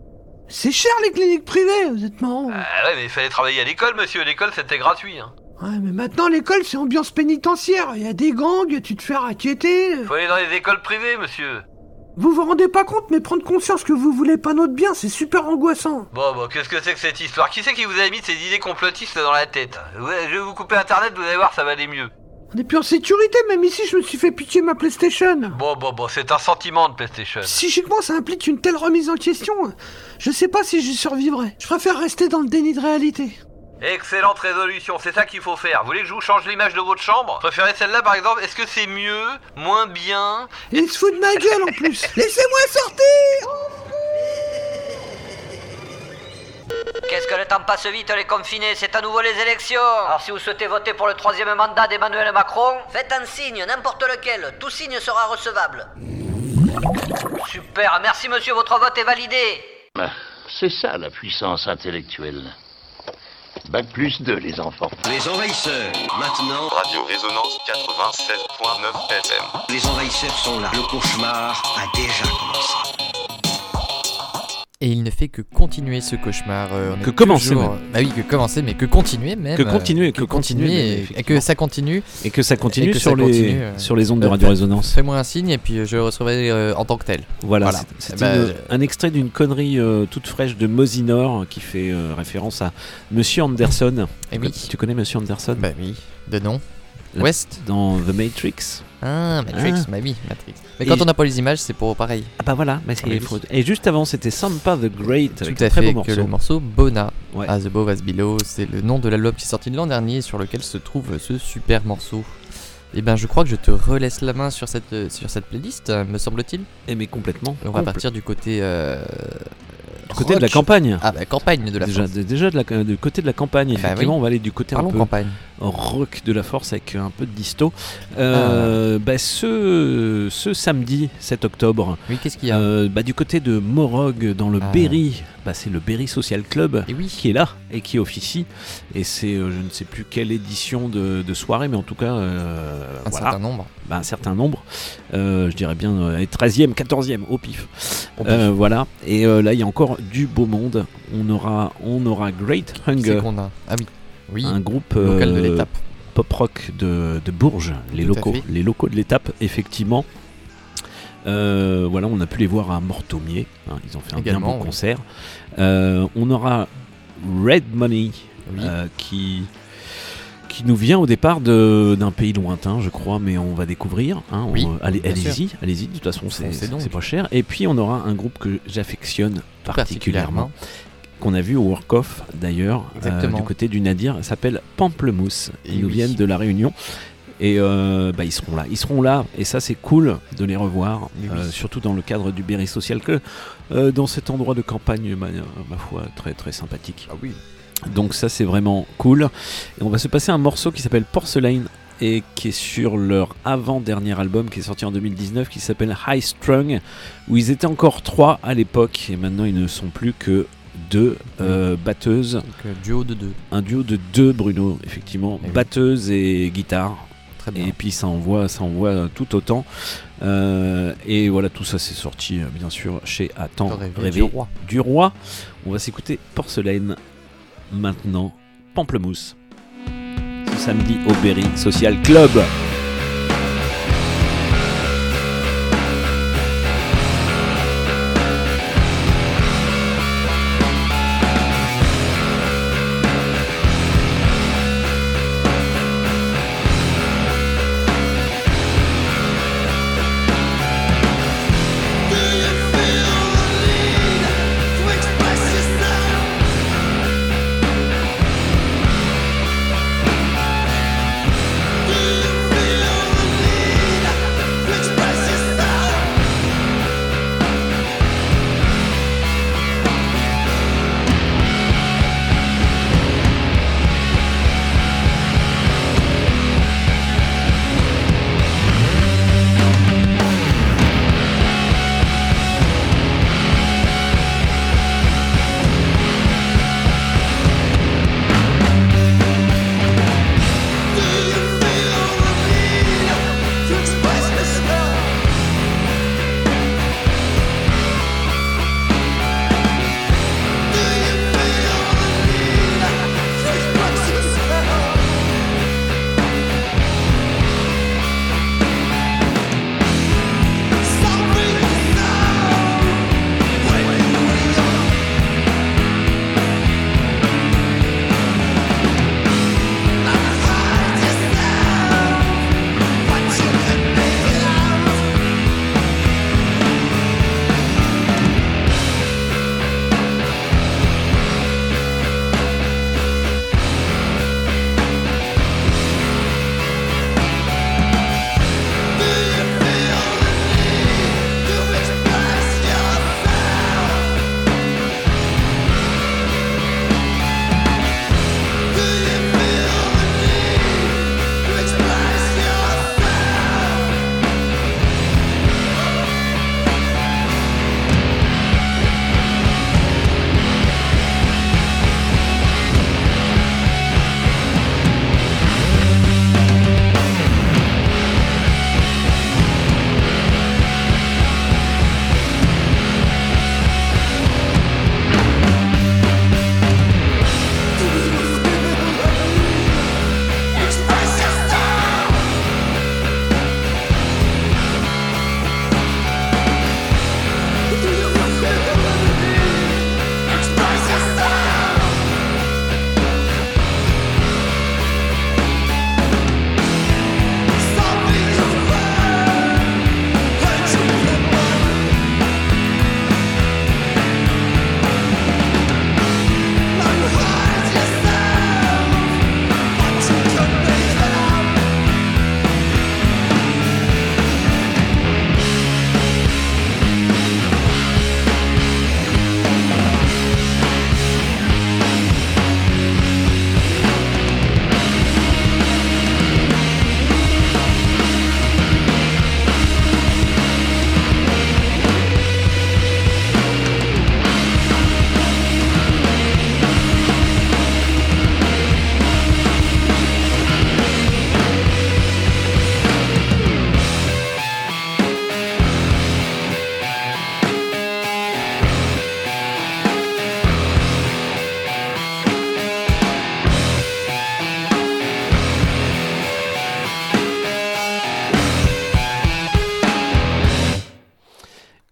Speaker 29: C'est cher les cliniques privées, honnêtement.
Speaker 28: Ah ouais, mais il fallait travailler à l'école, monsieur, l'école c'était gratuit. Hein.
Speaker 29: Ouais, mais maintenant l'école c'est ambiance pénitentiaire. Il y a des gangs, tu te fais raqueter.
Speaker 28: Faut aller dans les écoles privées, monsieur.
Speaker 29: Vous vous rendez pas compte, mais prendre conscience que vous voulez pas notre bien, c'est super angoissant.
Speaker 28: Bon, bon, qu'est-ce que c'est que cette histoire? Qui c'est qui vous a mis ces idées complotistes dans la tête? Ouais, Je vais vous couper internet, vous allez voir, ça va aller mieux.
Speaker 29: On est plus en sécurité, même ici je me suis fait pitié ma PlayStation.
Speaker 28: Bon, bon, bon, c'est un sentiment de PlayStation.
Speaker 29: Psychiquement, ça implique une telle remise en question. Je sais pas si j'y survivrai. Je préfère rester dans le déni de réalité.
Speaker 28: Excellente résolution, c'est ça qu'il faut faire. Vous voulez que je vous change l'image de votre chambre? Préférez celle-là par exemple Est-ce que c'est mieux Moins bien?
Speaker 29: Il se fout de ma gueule en plus. Laissez-moi sortir
Speaker 30: Qu'est-ce que le temps passe vite, les confinés, c'est à nouveau les élections. Alors si vous souhaitez voter pour le troisième mandat d'Emmanuel Macron, faites un signe, n'importe lequel, tout signe sera recevable. Super, merci monsieur, votre vote est validé.
Speaker 31: Ah, C'est ça la puissance intellectuelle. Bac plus 2, les enfants.
Speaker 32: Les envahisseurs, maintenant.
Speaker 33: Radio Résonance 96.9 FM.
Speaker 32: Les envahisseurs sont là. Le cauchemar a déjà commencé.
Speaker 2: Et il ne fait que continuer ce cauchemar. euh, on
Speaker 1: Que commencer,
Speaker 2: toujours-. Bah oui, que commencer, mais que continuer même.
Speaker 1: Que
Speaker 2: euh,
Speaker 1: continuer, que continuer,
Speaker 2: et- et, que ça continue.
Speaker 1: Et que ça continue
Speaker 2: Et que
Speaker 1: sur
Speaker 2: ça
Speaker 1: les-
Speaker 2: continue, euh,
Speaker 1: sur les ondes de
Speaker 2: euh,
Speaker 1: Radio
Speaker 2: fais-
Speaker 1: Résonance.
Speaker 2: Fais-moi un signe et puis je le recevrai en tant que tel.
Speaker 1: Voilà, c'est- c'était
Speaker 2: Bah,
Speaker 1: une- un extrait d'une connerie toute fraîche de Mosinor qui fait référence à Monsieur Anderson.
Speaker 2: Eh
Speaker 1: Tu
Speaker 2: oui.
Speaker 1: Tu connais Monsieur Anderson?
Speaker 2: Bah oui, de nom. West
Speaker 1: Dans The Matrix.
Speaker 2: Ah, Matrix,
Speaker 1: Ah.
Speaker 2: bah oui, Matrix. Mais quand on n'a pas les images, c'est pour pareil.
Speaker 1: Ah bah voilà, bah c'est-
Speaker 2: Oui.
Speaker 1: faut- et juste avant c'était Sampa the Great
Speaker 2: Tout
Speaker 1: avec
Speaker 2: à
Speaker 1: un très
Speaker 2: fait,
Speaker 1: beau
Speaker 2: que
Speaker 1: morceau.
Speaker 2: le morceau Bona,
Speaker 1: Ouais.
Speaker 2: As Above As Below, c'est le nom de l'album qui est sorti l'an dernier et sur lequel se trouve ce super morceau. Et ben je crois que je te relaisse la main sur cette, euh, sur cette playlist, euh, me semble-t-il.
Speaker 1: Eh mais complètement.
Speaker 2: On va
Speaker 1: Compl-
Speaker 2: partir du côté... euh,
Speaker 1: Du côté de la campagne.
Speaker 2: Ah bah campagne de la
Speaker 1: déjà,
Speaker 2: force.
Speaker 1: déjà de la, du côté de la campagne,
Speaker 2: Ah bah
Speaker 1: effectivement,
Speaker 2: oui.
Speaker 1: on va aller du côté
Speaker 2: Parlons
Speaker 1: un peu
Speaker 2: campagne.
Speaker 1: rock de la force avec un peu de disto. Euh, bah, ce, ce samedi 7 octobre,
Speaker 2: Oui, qu'est-ce qu'il y a?
Speaker 1: euh, bah, du côté de Morog dans le
Speaker 2: Ah.
Speaker 1: Berry, bah, c'est le Berry Social Club
Speaker 2: Et oui.
Speaker 1: qui est là et qui officie. Et c'est euh, je ne sais plus quelle édition de, de soirée, mais en tout cas, euh,
Speaker 2: Un
Speaker 1: voilà.
Speaker 2: certain nombre.
Speaker 1: Bah, un certain nombre. Euh, je dirais bien euh, 13e, 14e au pif.
Speaker 2: Au pif.
Speaker 1: Euh, voilà. Et euh, là, il y a encore du beau monde. On aura, on aura Great
Speaker 2: C'est
Speaker 1: Hunger,
Speaker 2: qu'on a. Ah oui. Oui.
Speaker 1: un groupe
Speaker 2: local de
Speaker 1: euh,
Speaker 2: l'étape.
Speaker 1: pop rock de, de Bourges, les
Speaker 2: Tout
Speaker 1: locaux, les locaux de l'étape, effectivement. Euh, voilà, on a pu les voir à Mortomier. hein, ils ont fait un
Speaker 2: Également,
Speaker 1: bien beau
Speaker 2: oui.
Speaker 1: concert. Euh, on aura Red Money
Speaker 2: Oui.
Speaker 1: euh, qui qui nous vient au départ d'un pays lointain, je crois, mais on va découvrir. hein, on- allez, allez-y, allez-y. De toute façon, c'est pas cher. Et puis on aura un groupe que j'affectionne particulièrement, qu'on a vu au Work Off d'ailleurs, euh, du côté du Nadir, s'appelle Pamplemousse. Ils
Speaker 2: Et
Speaker 1: nous
Speaker 2: oui.
Speaker 1: viennent de la Réunion. Et euh, bah, ils seront là, ils seront là, et ça c'est cool de les revoir,
Speaker 2: Et oui.
Speaker 1: euh, surtout dans le cadre du Berry Social Club, euh, dans cet endroit de campagne, ma, ma foi, très très sympathique.
Speaker 2: Ah oui.
Speaker 1: Donc ça c'est vraiment cool. Et on va se passer un morceau qui s'appelle Porcelain et qui est sur leur avant-dernier album qui est sorti en 2019 qui s'appelle High Strung où ils étaient encore trois à l'époque et maintenant ils ne sont plus que deux euh, batteuses.
Speaker 2: Donc, euh, duo de deux.
Speaker 1: Un duo de deux Bruno effectivement,
Speaker 2: Eh oui.
Speaker 1: batteuse et guitare.
Speaker 2: Très bien.
Speaker 1: Et puis ça envoie, ça envoie tout autant. Euh, et voilà, tout ça c'est sorti euh, bien sûr chez Attends
Speaker 2: Rêver du Roi.
Speaker 1: du Roi. On va s'écouter Porcelaine maintenant, Pamplemousse. Ce samedi au Berry Social Club.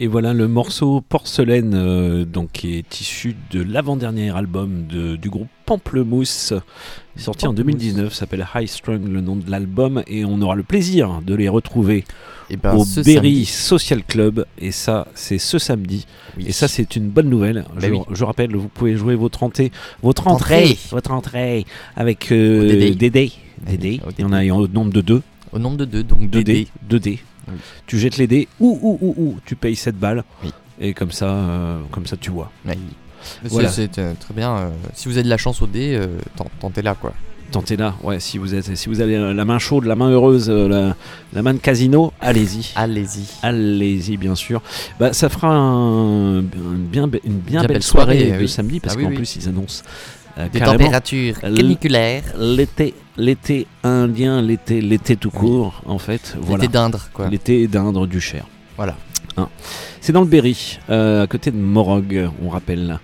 Speaker 1: voilà le morceau Porcelaine, euh, donc, qui est issu de l'avant-dernier album de, du groupe Pamplemousse, sorti en 2019, s'appelle High Strung, le nom de l'album, et on aura le plaisir de les retrouver
Speaker 2: eh ben,
Speaker 1: au Berry. Social Club, et ça, c'est ce samedi, et ça, c'est une bonne nouvelle.
Speaker 2: Bah
Speaker 1: je,
Speaker 2: oui.
Speaker 1: rappelle, vous pouvez jouer votre, entrée, votre
Speaker 2: entrée,
Speaker 1: votre entrée avec euh,
Speaker 2: Dédé.
Speaker 1: Dédé. Dédé. Dédé. On a au nombre de deux.
Speaker 2: Au nombre de deux, donc
Speaker 1: 2D. 2D, tu jettes les dés, ou, ou, ou, ou tu payes 7 balles, et comme ça, euh, comme ça tu vois. Voilà.
Speaker 2: C'est euh, très bien. Euh, si vous avez de la chance au dé, tentez-la quoi.
Speaker 1: Tentez-la, ouais, si vous, êtes, si vous avez la main chaude, la main heureuse, la, main de casino, allez-y.
Speaker 2: Allez-y.
Speaker 1: Allez-y, bien sûr. Bah, ça fera une bien, belle, soirée, de samedi, parce
Speaker 2: ah
Speaker 1: qu'en plus, ils annoncent. Euh,
Speaker 2: des températures caniculaires.
Speaker 1: L'été l'été indien, l'été, l'été tout court, en fait. Voilà.
Speaker 2: d'Indre, quoi.
Speaker 1: L'été d'Indre du Cher.
Speaker 2: Voilà.
Speaker 1: Hein. C'est dans le Berry, euh, à côté de Morog, on rappelle.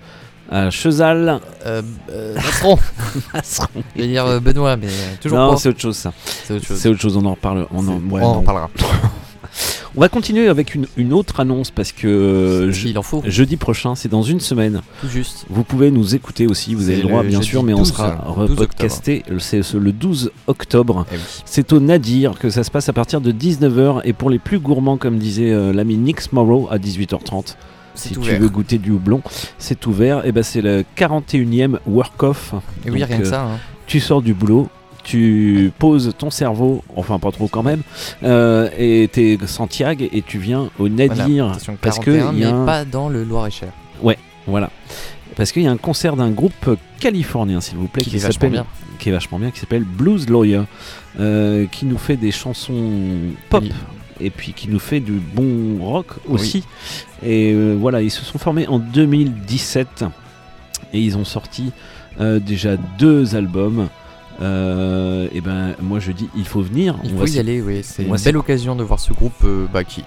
Speaker 1: À Chezal.
Speaker 2: Euh, euh, Masseron.
Speaker 1: Masseron.
Speaker 2: Je vais dire euh, Benoît, mais toujours
Speaker 1: non, c'est autre chose ça.
Speaker 2: C'est autre chose.
Speaker 1: C'est autre chose, on en reparle. On en, ouais,
Speaker 2: on en
Speaker 1: non. on va continuer avec une, une autre annonce parce que je-
Speaker 2: Il en faut.
Speaker 1: jeudi prochain, c'est dans une semaine.
Speaker 2: Tout juste.
Speaker 1: Vous pouvez nous écouter aussi, vous avez le droit
Speaker 2: le
Speaker 1: bien sûr, mais on
Speaker 2: 12,
Speaker 1: sera
Speaker 2: 12
Speaker 1: repodcasté. Ce- le 12 octobre.
Speaker 2: Eh oui.
Speaker 1: C'est au Nadir que ça se passe à partir de 19h et pour les plus gourmands, comme disait euh, l'ami Nix Morrow, à 18h30.
Speaker 2: C'est
Speaker 1: Si tu veux goûter du houblon, c'est ouvert. Et ben c'est le 41e work-off.
Speaker 2: Et oui,
Speaker 1: Donc,
Speaker 2: rien que
Speaker 1: euh,
Speaker 2: ça, hein.
Speaker 1: Tu sors du boulot, tu poses ton cerveau, enfin pas trop quand même, euh, et t'es Santiago et tu viens au Nadir
Speaker 2: Voilà,
Speaker 1: parce que
Speaker 2: 41,
Speaker 1: il y a
Speaker 2: mais
Speaker 1: un-
Speaker 2: pas dans le Loir-et-Cher.
Speaker 1: Ouais, voilà. Parce qu'il y a un concert d'un groupe californien, s'il vous plaît,
Speaker 2: Qui
Speaker 1: qui,
Speaker 2: est vachement
Speaker 1: s'appelle,
Speaker 2: bien.
Speaker 1: qui est vachement bien, qui s'appelle Blues Lawyer, euh, qui nous fait des chansons pop. Et puis qui nous fait du bon rock aussi. Et euh, voilà, ils se sont formés en 2017 et ils ont sorti déjà deux albums. Euh, et ben moi je dis il faut venir.
Speaker 2: Il
Speaker 1: On
Speaker 2: faut
Speaker 1: va
Speaker 2: y aller, oui. C'est une belle occasion de voir ce groupe euh, bah, qui,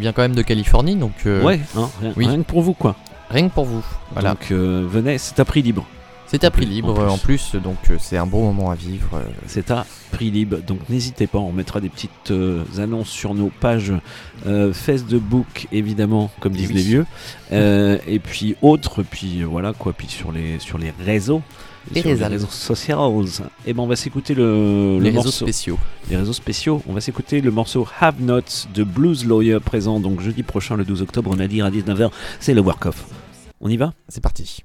Speaker 2: vient quand même de Californie. Donc, euh,
Speaker 1: Ouais, hein, rien,
Speaker 2: oui.
Speaker 1: rien que pour vous quoi.
Speaker 2: Rien que pour vous. Voilà.
Speaker 1: Donc euh, venez, c'est à prix libre.
Speaker 2: C'est à prix
Speaker 1: En
Speaker 2: libre
Speaker 1: plus.
Speaker 2: en plus, donc c'est un bon moment à vivre.
Speaker 1: C'est à prix libre, donc n'hésitez pas, on mettra des petites euh, annonces sur nos pages euh, Facebook évidemment, comme disent
Speaker 2: oui.
Speaker 1: les vieux, Euh, et puis autres, puis voilà quoi, puis sur les sur les réseaux,
Speaker 2: Les
Speaker 1: sur
Speaker 2: réseaux.
Speaker 1: les réseaux sociaux. Et ben on va s'écouter le, le
Speaker 2: Les réseaux
Speaker 1: morceau-
Speaker 2: spéciaux.
Speaker 1: les réseaux spéciaux. On va s'écouter le morceau Have Not de Blues Lawyer présent donc jeudi prochain le 12 octobre au Nadir à 19h. C'est le work off. On y va?
Speaker 2: C'est parti.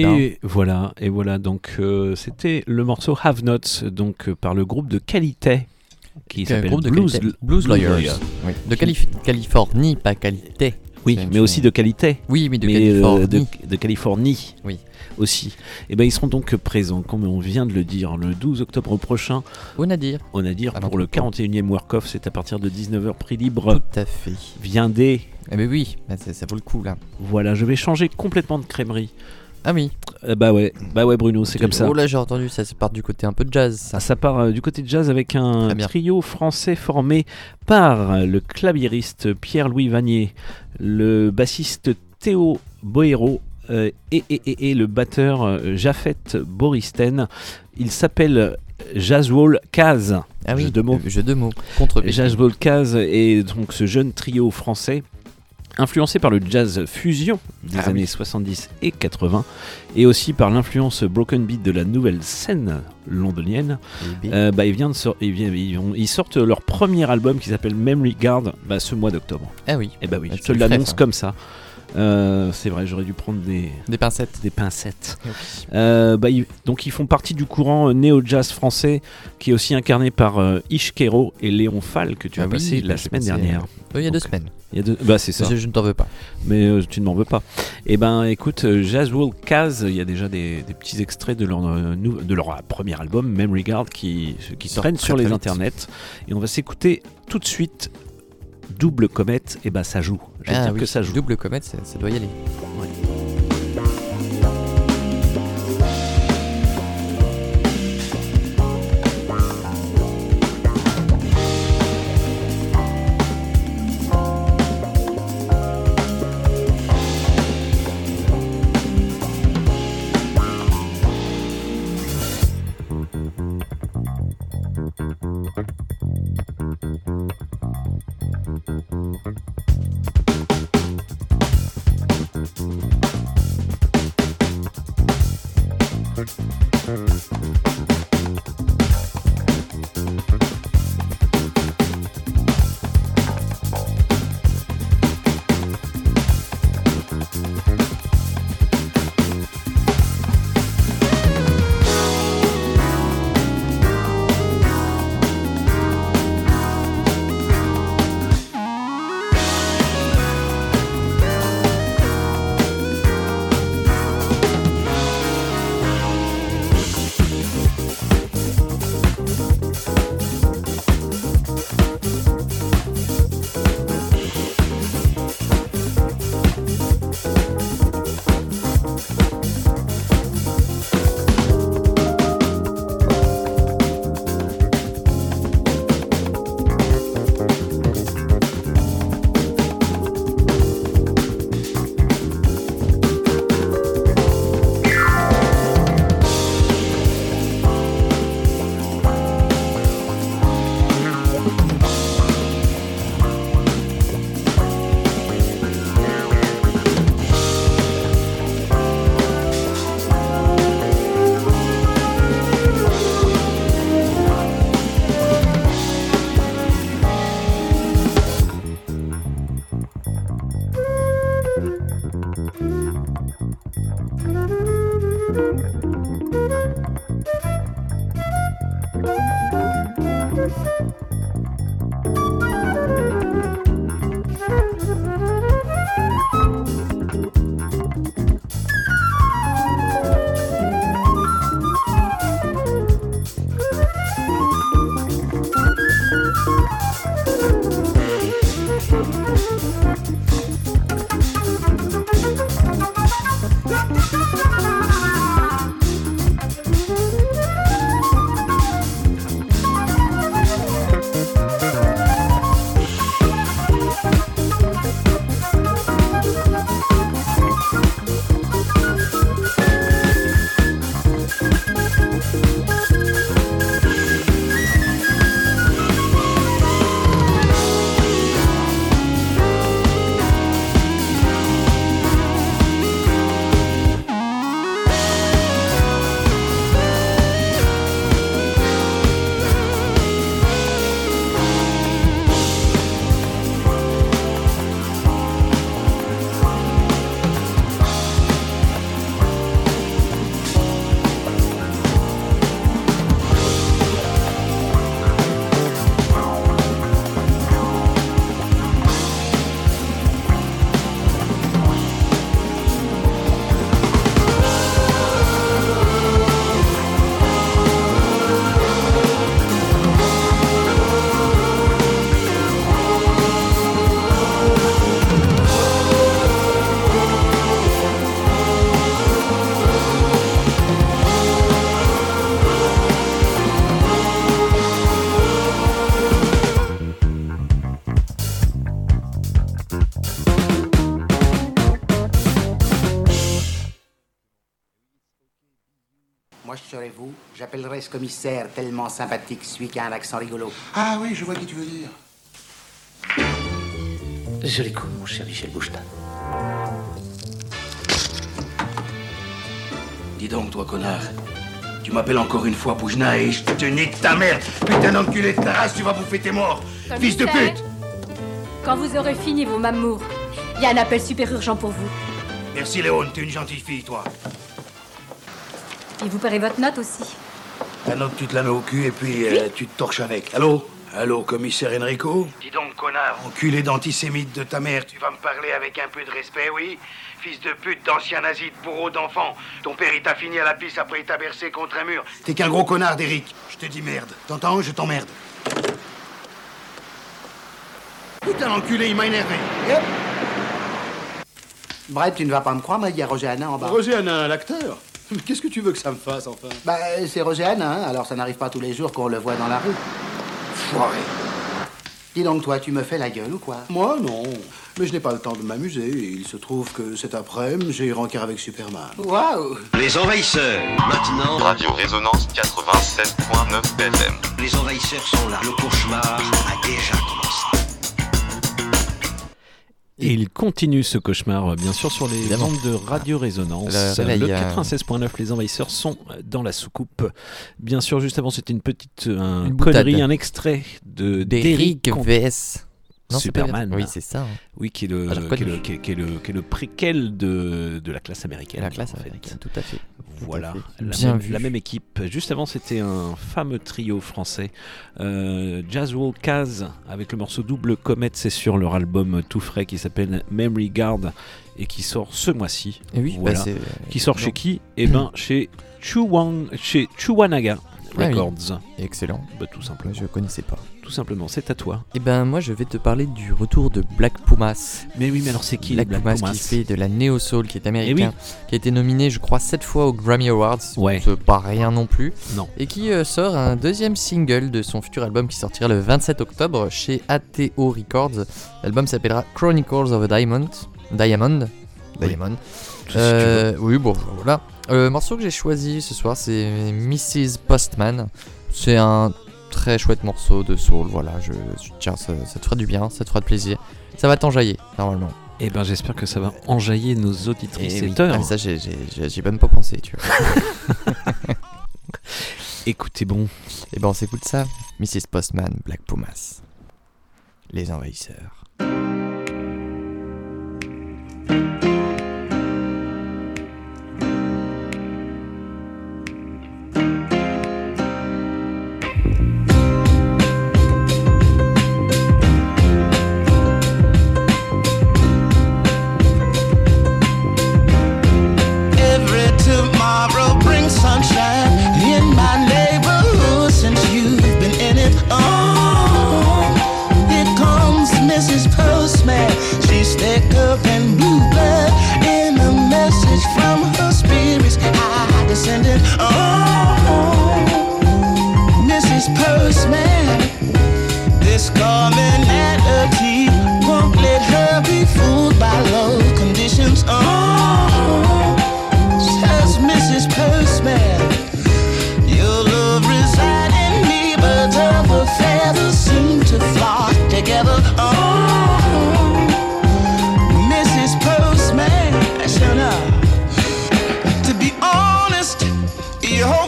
Speaker 1: Et
Speaker 2: ben.
Speaker 1: voilà, et voilà. Donc euh, c'était le morceau Have Notes, donc euh, par le groupe de qualité qui s'appelle Blues,
Speaker 2: qualité. Blues Lawyers. Oui. De Calif- Californie, pas qualité.
Speaker 1: Oui, mais aussi de qualité.
Speaker 2: Oui, de
Speaker 1: Mais,
Speaker 2: Californie.
Speaker 1: euh, de, de Californie.
Speaker 2: Oui.
Speaker 1: Aussi. Et ben ils seront donc présents, comme on vient de le dire, le 12 octobre prochain.
Speaker 2: Au Nadir.
Speaker 1: Au Nadir pour le
Speaker 2: l'entrepôt.
Speaker 1: 41e Work-Off, c'est à partir de 19h prix libre.
Speaker 2: Tout à fait.
Speaker 1: Viendez.
Speaker 2: Eh ben oui, bah, ça, ça vaut le coup là.
Speaker 1: Voilà, je vais changer complètement de crèmerie.
Speaker 2: Ah oui.
Speaker 1: Euh, bah ouais, bah ouais Bruno, c'est comme ça.
Speaker 2: Oh là, j'ai entendu, ça, ça part du côté un peu jazz. Ça.
Speaker 1: Ah, ça part euh, du côté de jazz avec un trio français formé par le clavieriste Pierre-Louis Vanier, le bassiste Théo Boero euh, et, et- et- et le batteur euh, Jafet Boristen. Il s'appelle Jazzwall Kaz.
Speaker 2: Ah oui,
Speaker 1: Jeu de mots.
Speaker 2: jeu de mots. Contre
Speaker 1: Jazzwall Kaz est donc ce jeune trio français influencé par le jazz fusion des
Speaker 2: Ah
Speaker 1: années
Speaker 2: oui.
Speaker 1: 70 et 80 et aussi par l'influence broken beat de la nouvelle scène londonienne
Speaker 2: Eh
Speaker 1: euh, bah, ils, viennent de sor- ils, viennent- ils ont- ils sortent leur premier album qui s'appelle Memory Guard bah, ce mois d'octobre
Speaker 2: Ah oui.
Speaker 1: et bah oui
Speaker 2: Ah,
Speaker 1: je te l'annonce comme ça Euh, c'est vrai j'aurais dû prendre des,
Speaker 2: Des pincettes.
Speaker 1: des pincettes euh, bah, ils- donc ils font partie du courant néo-jazz français qui est aussi incarné par Ishkero et Léon Fall que tu
Speaker 2: Ah
Speaker 1: as
Speaker 2: oui,
Speaker 1: passé la semaine
Speaker 2: passé,
Speaker 1: dernière.
Speaker 2: il y a deux semaines.
Speaker 1: Il y a deux- Bah c'est ça.
Speaker 2: Je, ne t'en veux pas.
Speaker 1: Mais euh, tu ne m'en veux pas. Et ben écoute, euh, Jazzwall Kaz, il y a déjà des, des petits extraits de leur, euh, de leur premier album, Memory Guard, qui, qui traînent sur les internets. Et on va s'écouter tout de suite Double Comète, et bah ça joue. Je vais
Speaker 2: Ah
Speaker 1: dire
Speaker 2: oui,
Speaker 1: que ça joue.
Speaker 2: Double comète, ça, ça doit y aller.
Speaker 24: Vous. J'appellerais ce commissaire tellement sympathique, celui qui a un accent rigolo.
Speaker 32: Ah oui, je vois qui tu veux dire.
Speaker 24: Je l'écoute, mon cher Michel Bouchetin.
Speaker 32: Dis donc, toi, connard. Tu m'appelles encore une fois Boujna et je te nique ta mère. Putain d'enculé de ta race, tu vas bouffer tes morts. Fils de pute
Speaker 34: Quand vous aurez fini vos mamours, il y a un appel super urgent pour vous.
Speaker 32: Merci, Léon, t'es une gentille fille, toi.
Speaker 34: Et vous paierez votre note aussi.
Speaker 32: La note, tu te la mets au cul et puis euh, tu te torches avec. Allô Allô, commissaire Enrico Dis donc, connard, enculé d'antisémite de ta mère, tu vas me parler avec un peu de respect, oui Fils de pute, d'ancien nazi, de bourreau d'enfant. Ton père, il t'a fini à la pisse après il t'a bercé contre un mur. T'es qu'un gros connard, d'Eric. Je te dis merde. T'entends Je t'emmerde. Putain, l'enculé, il m'a énervé.
Speaker 24: Bref, tu ne vas pas me croire, mais il y a Roger Hanin en bas.
Speaker 32: Roger Hanin, l'acteur Qu'est-ce que tu veux que ça me fasse, enfin?
Speaker 24: Bah, c'est Roger Hanin, alors ça n'arrive pas tous les jours qu'on le voit dans la rue.
Speaker 32: Foiré.
Speaker 24: Dis donc, toi, tu me fais la gueule ou quoi?
Speaker 32: Moi, non. Mais je n'ai pas le temps de m'amuser. Il se trouve que cet après-midi, j'ai rencard avec Superman.
Speaker 24: Waouh
Speaker 32: Les envahisseurs. Maintenant.
Speaker 33: Radio Résonance 87.9 FM.
Speaker 32: Les envahisseurs sont là. Le cauchemar a déjà commencé.
Speaker 1: Et il continue ce cauchemar, euh, bien sûr, sur les
Speaker 2: Évidemment.
Speaker 1: ondes de Radio Résonance.
Speaker 2: Le réveil,
Speaker 1: Le
Speaker 2: euh,
Speaker 1: 96.9, les envahisseurs sont dans la soucoupe. Bien sûr, juste avant, c'était une petite euh, un
Speaker 2: Une boutade.
Speaker 1: connerie, un extrait de
Speaker 2: D'Eric VS. Non,
Speaker 1: Superman.
Speaker 2: Oui, c'est ça, hein.
Speaker 1: Oui, qui est le,
Speaker 2: Ah, j'ai
Speaker 1: qui est
Speaker 2: reconnu.
Speaker 1: le, qui est- qui est le, qui est le préquel de, de la classe américaine.
Speaker 2: La classe
Speaker 1: en fait.
Speaker 2: américaine, tout à fait.
Speaker 1: Voilà,
Speaker 2: Tout à fait.
Speaker 1: la,
Speaker 2: Bien
Speaker 1: même,
Speaker 2: vu.
Speaker 1: la même équipe. Juste avant, c'était un fameux trio français. Euh, Jazzwall Kaz avec le morceau Double Comet, c'est sur leur album tout frais qui s'appelle Memory Guard et qui sort ce mois-ci.
Speaker 2: Et oui,
Speaker 1: voilà.
Speaker 2: bah,
Speaker 1: qui sort
Speaker 2: non.
Speaker 1: chez qui? Eh ben, chez Chuwang, chez Chuwanaga
Speaker 2: Ah oui.
Speaker 1: Records.
Speaker 2: Excellent.
Speaker 1: Bah, tout simplement.
Speaker 2: Je connaissais pas.
Speaker 1: Tout simplement, c'est à toi.
Speaker 2: Et ben moi je vais te parler du retour de Black Pumas.
Speaker 1: Mais oui, mais alors c'est qui
Speaker 2: Black,
Speaker 1: Black
Speaker 2: Pumas,
Speaker 1: Pumas
Speaker 2: qui fait de la neo soul, qui est américain,
Speaker 1: Eh
Speaker 2: qui a été nominé je crois 7 fois aux Grammy Awards.
Speaker 1: Ouais.
Speaker 2: C'est pas rien non plus.
Speaker 1: Non.
Speaker 2: Et qui euh, sort un deuxième single de son futur album qui sortira le 27 octobre chez ATO Records. L'album s'appellera Chronicles of a Diamond. Diamond. Diamond.
Speaker 1: Tout si
Speaker 2: Euh, oui, bon, voilà. Euh, Le morceau que j'ai choisi ce soir, c'est Mrs. Postman. C'est un très chouette morceau de soul. Voilà, je, je- tiens, ça, ça te fera du bien, ça te fera de plaisir. Ça va t'enjailler, normalement.
Speaker 1: Eh ben, j'espère que ça va enjailler nos auditrices
Speaker 2: Eh
Speaker 1: et
Speaker 2: oui.
Speaker 1: auditeurs.
Speaker 2: Ah, ça, j'ai- même pas pensé, tu vois.
Speaker 1: Écoutez bon.
Speaker 2: Et ben, on s'écoute ça. Mrs. Postman, Black Pumas. Les envahisseurs.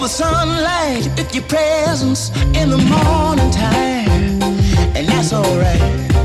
Speaker 25: The sunlight with your presence in the morning time, and that's alright.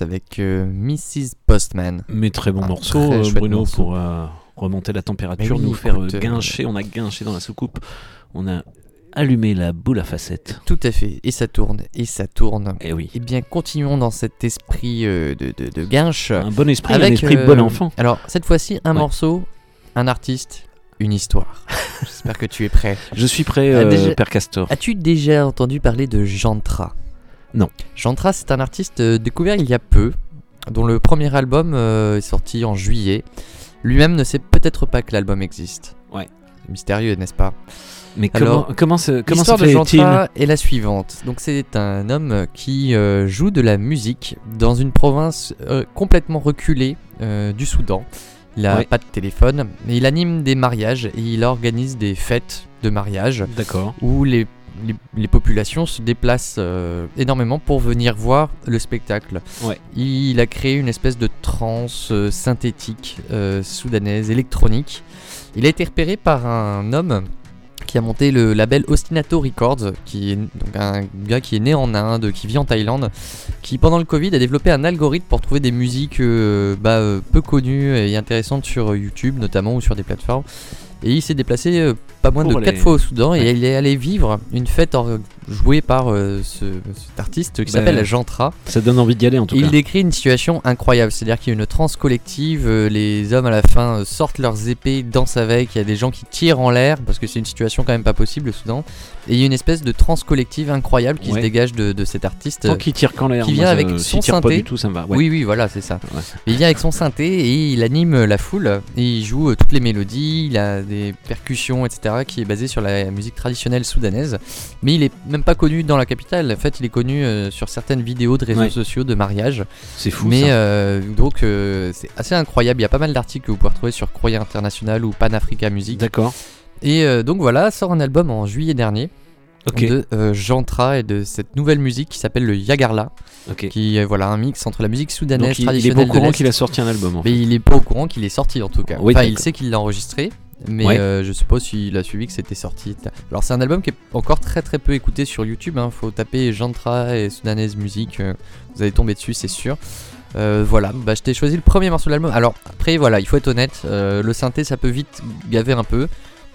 Speaker 2: Avec euh, Mrs. Postman.
Speaker 1: Mais très bon
Speaker 2: Un
Speaker 1: morceau,
Speaker 2: très
Speaker 1: Bruno,
Speaker 2: morceau.
Speaker 1: pour euh, remonter la température,
Speaker 2: oui,
Speaker 1: nous faire
Speaker 2: écoute,
Speaker 1: euh,
Speaker 2: euh,
Speaker 1: guincher. On a guinché dans la soucoupe. On a allumé la boule à facettes.
Speaker 2: Tout à fait, et ça tourne, et ça tourne.
Speaker 1: Et oui.
Speaker 2: Eh bien, continuons dans cet esprit de, de, de guinche.
Speaker 1: Un bon esprit, un esprit bon enfant.
Speaker 2: Alors, cette fois-ci, un
Speaker 1: Ouais.
Speaker 2: morceau, un artiste, une histoire. J'espère que tu es prêt.
Speaker 1: Je suis prêt,
Speaker 2: Ah,
Speaker 1: euh,
Speaker 2: déjà-
Speaker 1: Père Castor.
Speaker 2: As-tu déjà entendu parler de Jantra?
Speaker 1: Non.
Speaker 2: Jantra, c'est un artiste euh, découvert il y a peu, dont le premier album euh, est sorti en juillet. Lui-même ne sait peut-être pas que l'album existe.
Speaker 1: Ouais.
Speaker 2: Mystérieux, n'est-ce pas?
Speaker 1: Mais comment- comment se- comment
Speaker 2: l'histoire
Speaker 1: se
Speaker 2: de
Speaker 1: fait-il?
Speaker 2: Jantra est la suivante. Donc c'est un homme qui euh, joue de la musique dans une province euh, complètement reculée euh, du Soudan. Il n'a
Speaker 1: Ouais.
Speaker 2: pas de téléphone, mais il anime des mariages et il organise des fêtes de mariage.
Speaker 1: D'accord.
Speaker 2: Où les, les, les populations se déplacent euh, énormément pour venir voir le spectacle.
Speaker 1: Ouais.
Speaker 2: Il a créé une espèce de trance euh, synthétique euh, soudanaise, électronique. Il a été repéré par un homme qui a monté le label Ostinato Records, qui est donc un gars qui est né en Inde, qui vit en Thaïlande, qui pendant le Covid a développé un algorithme pour trouver des musiques euh, bah, peu connues et intéressantes sur YouTube notamment ou sur des plateformes. Et il s'est déplacé pas moins de
Speaker 1: aller-
Speaker 2: 4 fois au Soudan et il est allé vivre une fête jouée par euh, ce, cet artiste qui
Speaker 1: Bah,
Speaker 2: s'appelle Jantra.
Speaker 1: Ça donne envie d'y aller en tout
Speaker 2: Il
Speaker 1: cas.
Speaker 2: décrit une situation incroyable, c'est-à-dire qu'il y a une transe collective, euh, les hommes à la fin euh, sortent leurs épées, dansent avec, il y a des gens qui tirent en l'air, parce que c'est une situation quand même pas possible au Soudan, et il y a une espèce de transe collective incroyable qui
Speaker 1: Ouais.
Speaker 2: se dégage de, de cet artiste.
Speaker 1: Tant
Speaker 2: euh,
Speaker 1: qu'il tire qu'en l'air,
Speaker 2: Qui vient avec son
Speaker 1: tire pas
Speaker 2: synthé.
Speaker 1: du tout, ça me va, ouais.
Speaker 2: Oui, oui, voilà, c'est ça. Il vient avec son synthé et il anime la foule, et il joue euh, toutes les mélodies, il a des percussions, etc., qui est basé sur la musique traditionnelle soudanaise, mais il est même pas connu dans la capitale, en fait il est connu euh, sur certaines vidéos de réseaux
Speaker 1: Ouais.
Speaker 2: sociaux de mariage.
Speaker 1: C'est fou,
Speaker 2: Mais
Speaker 1: ça.
Speaker 2: euh, donc euh, c'est assez incroyable, il y a pas mal d'articles que vous pouvez retrouver sur Courrier International ou Pan Africa Music.
Speaker 1: D'accord.
Speaker 2: Et donc voilà, sort un album en juillet dernier. De euh, Jantra et de cette nouvelle musique qui s'appelle le Yagarla, qui est voilà un mix entre la musique soudanaise
Speaker 1: Donc, il- il est
Speaker 2: traditionnelle.
Speaker 1: pas au courant qu'il a sorti un album, en
Speaker 2: Mais il est pas au courant qu'il est sorti en tout cas.
Speaker 1: Oui,
Speaker 2: enfin, il sait qu'il l'a enregistré, mais
Speaker 1: Ouais.
Speaker 2: euh, je sais pas s'il a suivi que c'était sorti. Alors c'est un album qui est encore très très peu écouté sur YouTube. Hein. Faut taper Jantra et soudanaise musique, euh, vous allez tomber dessus, c'est sûr. Euh, voilà, bah, je t'ai choisi le premier morceau de l'album. Alors après, voilà, il faut être honnête, le synthé ça peut vite gaver un peu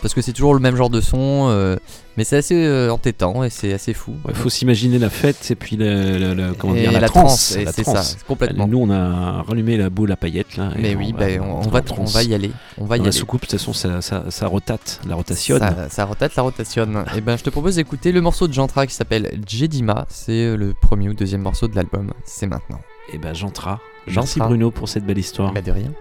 Speaker 2: parce que c'est toujours le même genre de son, euh, mais c'est assez euh, entêtant et c'est assez fou.
Speaker 1: Il faut s'imaginer la fête et puis le, le- le- comment
Speaker 2: Et
Speaker 1: dire, la,
Speaker 2: la
Speaker 1: transe.
Speaker 2: c'est ça, complètement.
Speaker 1: Nous, on a rallumé la boule à paillettes là.
Speaker 2: Mais oui, bah, on- on va-
Speaker 1: en transe.
Speaker 2: on va y aller, on va y
Speaker 1: la
Speaker 2: aller.
Speaker 1: soucoupe, de toute façon, ça, ça, ça rotate, la rotation.
Speaker 2: Ça, ça rotate, la rotationne. Et ben, je te propose d'écouter le morceau de Jantra qui s'appelle Jedima. C'est euh, le premier ou deuxième morceau de l'album. C'est maintenant.
Speaker 1: Et ben, Jantra. Merci
Speaker 2: Jantra.
Speaker 1: Bruno pour cette belle histoire.
Speaker 2: Bah, de rien.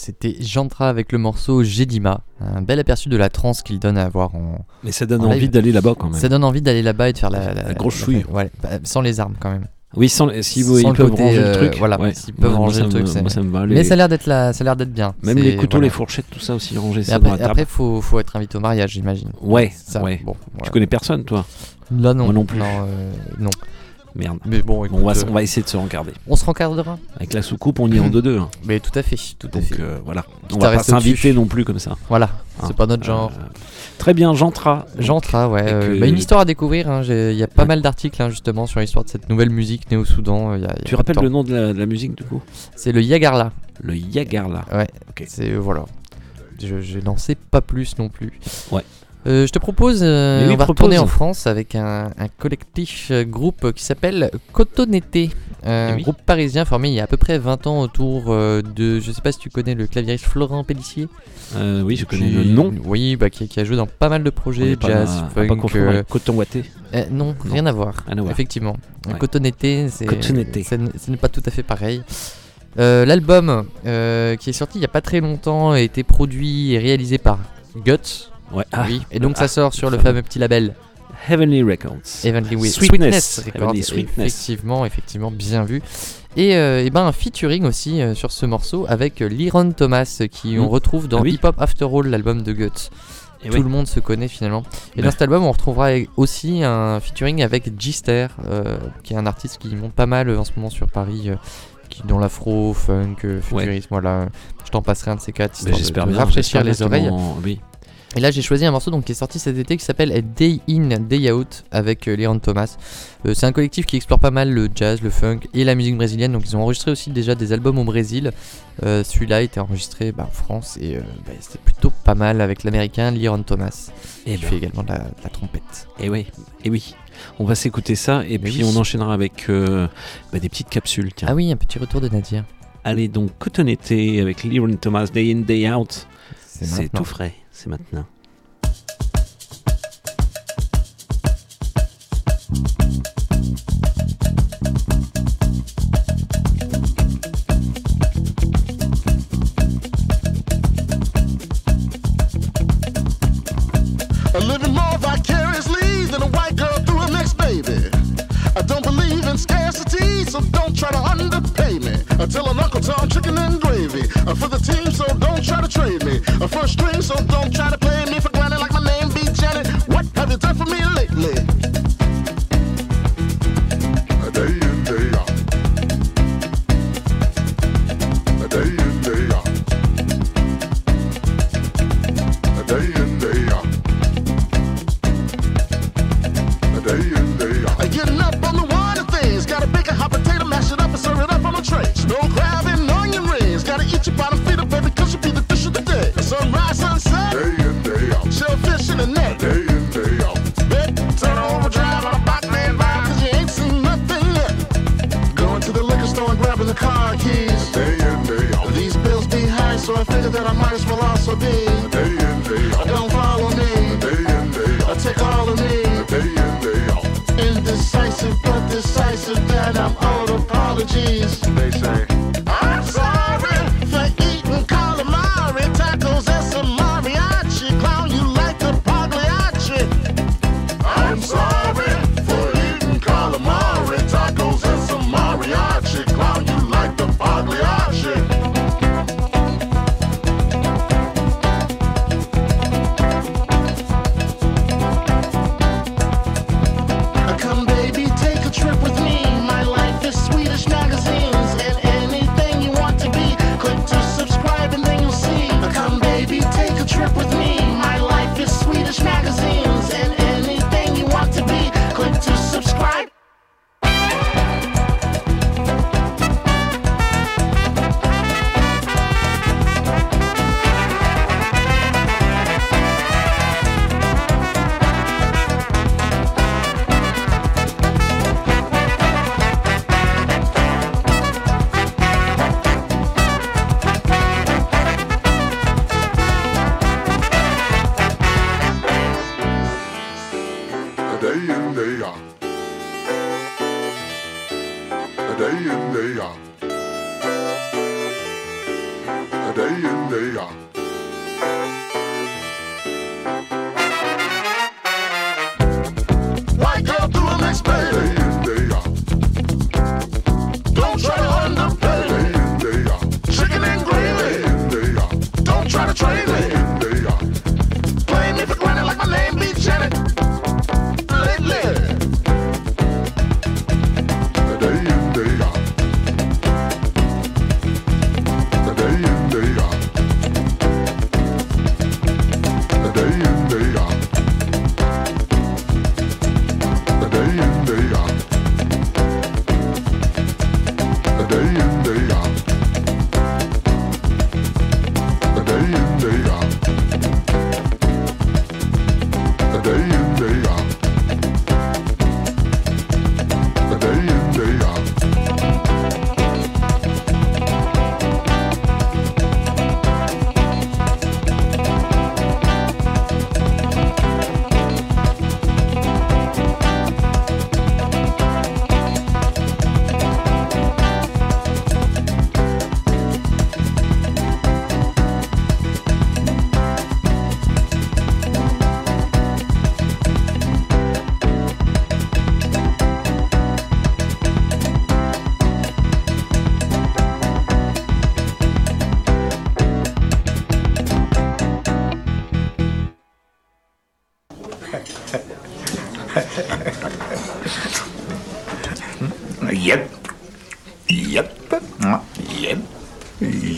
Speaker 2: C'était Jantra avec le morceau Jedima. Un bel aperçu de la trance qu'il donne à voir en.
Speaker 1: Mais ça donne
Speaker 2: en
Speaker 1: envie d'aller là-bas quand même.
Speaker 2: Ça donne envie d'aller là-bas et de faire la,
Speaker 1: La grosse chouille.
Speaker 2: Ouais, bah, sans les armes quand même.
Speaker 1: Oui, sans si vous-
Speaker 2: Sans
Speaker 1: ils
Speaker 2: le
Speaker 1: peuvent
Speaker 2: côté,
Speaker 1: ranger le
Speaker 2: euh,
Speaker 1: truc,
Speaker 2: Voilà,
Speaker 1: ouais.
Speaker 2: s'ils peuvent
Speaker 1: moi,
Speaker 2: ranger le truc.
Speaker 1: me-
Speaker 2: c'est-
Speaker 1: moi, ça me va,
Speaker 2: Mais
Speaker 1: les-
Speaker 2: ça a l'air d'être là, ça a l'air d'être bien.
Speaker 1: Même les couteaux,
Speaker 2: voilà.
Speaker 1: les fourchettes, tout ça aussi ranger
Speaker 2: Mais après,
Speaker 1: la
Speaker 2: après, faut, faut être invité au mariage, j'imagine.
Speaker 1: Ouais,
Speaker 2: Ça,
Speaker 1: ouais.
Speaker 2: Bon,
Speaker 1: Tu connais personne, toi
Speaker 2: Là, non.
Speaker 1: Moi non plus.
Speaker 2: Non, euh, non.
Speaker 1: Merde.
Speaker 2: Mais bon,
Speaker 1: on, va,
Speaker 2: écoute,
Speaker 1: on va essayer de se rencarder.
Speaker 2: On se rencardera.
Speaker 1: Avec la soucoupe, on y est en 2-2. hein.
Speaker 2: Mais tout à fait, tout à
Speaker 1: Donc
Speaker 2: fait.
Speaker 1: euh, voilà.
Speaker 2: Quitte
Speaker 1: On va
Speaker 2: à
Speaker 1: pas s'inviter non plus comme ça.
Speaker 2: Voilà,
Speaker 1: Hein.
Speaker 2: c'est pas notre genre.
Speaker 1: Euh, très bien, Jantra.
Speaker 2: Jantra, ouais. euh,
Speaker 1: euh,
Speaker 2: bah, une histoire à découvrir. hein, j'ai- Il y a pas mal d'articles hein, justement sur l'histoire de cette nouvelle musique née au Soudan. il y a- il y a
Speaker 1: Tu rappelles le nom de la, de la musique du coup?
Speaker 2: C'est le Yagarla.
Speaker 1: Le Yagarla.
Speaker 2: Ouais.
Speaker 1: Ok.
Speaker 2: C'est euh, voilà. Je, je n'en sais pas plus non plus.
Speaker 1: Ouais.
Speaker 2: Euh, je te propose, euh,
Speaker 1: Mais oui,
Speaker 2: on va
Speaker 1: propose.
Speaker 2: retourner en France avec un, un collectif euh, groupe qui s'appelle Cotonete, un
Speaker 1: Eh oui.
Speaker 2: groupe parisien formé il y a à peu près 20 ans autour euh, de, je sais pas si tu connais le claviériste Florent Pellissier.
Speaker 1: Oui, je connais
Speaker 2: Qui-
Speaker 1: le nom.
Speaker 2: Oui, bah, qui, qui a joué dans pas mal de projets,
Speaker 1: pas
Speaker 2: jazz, funk.
Speaker 1: pas Coton Watté.
Speaker 2: non,
Speaker 1: Non.
Speaker 2: rien à voir.
Speaker 1: À.
Speaker 2: Effectivement.
Speaker 1: Ouais.
Speaker 2: Cotonete, ce n'est pas tout à fait pareil. L'album qui est sorti il y a pas très longtemps a été produit et réalisé par Guts.
Speaker 1: Ouais. Ah.
Speaker 2: oui. Et donc
Speaker 1: Ah,
Speaker 2: ça sort sur
Speaker 1: le
Speaker 2: fameux petit label
Speaker 1: Heavenly Records.
Speaker 2: Heavenly
Speaker 1: Sweetness.
Speaker 2: Records.
Speaker 1: Heavenly Sweetness.
Speaker 2: Effectivement, effectivement, bien vu. Et, euh, et ben un featuring aussi euh, sur ce morceau avec euh, Liron Thomas qui
Speaker 1: Mm.
Speaker 2: on retrouve dans
Speaker 1: Ah oui.
Speaker 2: Hip Hop After All, l'album de Guts.
Speaker 1: Et
Speaker 2: Tout le monde se connaît finalement. Et
Speaker 1: Ouais.
Speaker 2: dans cet album, on retrouvera aussi un featuring avec Gister, euh, qui est un artiste qui monte pas mal en ce moment sur Paris, qui dans l'afro, funk, futurisme. Voilà, je t'en passerai un de ces quatre.
Speaker 1: Bah, J'espère bien.
Speaker 2: rafraîchir les oreilles.
Speaker 1: Oui.
Speaker 2: Et là, j'ai choisi un morceau donc, qui est sorti cet été qui s'appelle Day In, Day Out avec euh, Leon Thomas. Euh, c'est un collectif qui explore pas mal le jazz, le funk et la musique brésilienne. Donc, ils ont enregistré aussi déjà des albums au Brésil. Euh, Celui-là été enregistré bah, en France et euh, bah, c'était plutôt pas mal avec l'américain Leon Thomas.
Speaker 1: Et
Speaker 2: qui fait également de la, de la trompette.
Speaker 1: Et oui, et oui. On va s'écouter ça et puis
Speaker 2: oui.
Speaker 1: on enchaînera avec euh, bah, des petites capsules. Tiens.
Speaker 2: Ah oui, un petit retour de Nadir.
Speaker 1: Allez donc Cotonete avec Liron Thomas Day In Day Out.
Speaker 2: C'est
Speaker 1: tout frais, C'est maintenant.
Speaker 17: I don't believe in scarcity, so don't try to underpay me. I tell an Uncle Tom chicken and uh, for the team, so don't try to trade me. Uh, a first string, so don't try to play me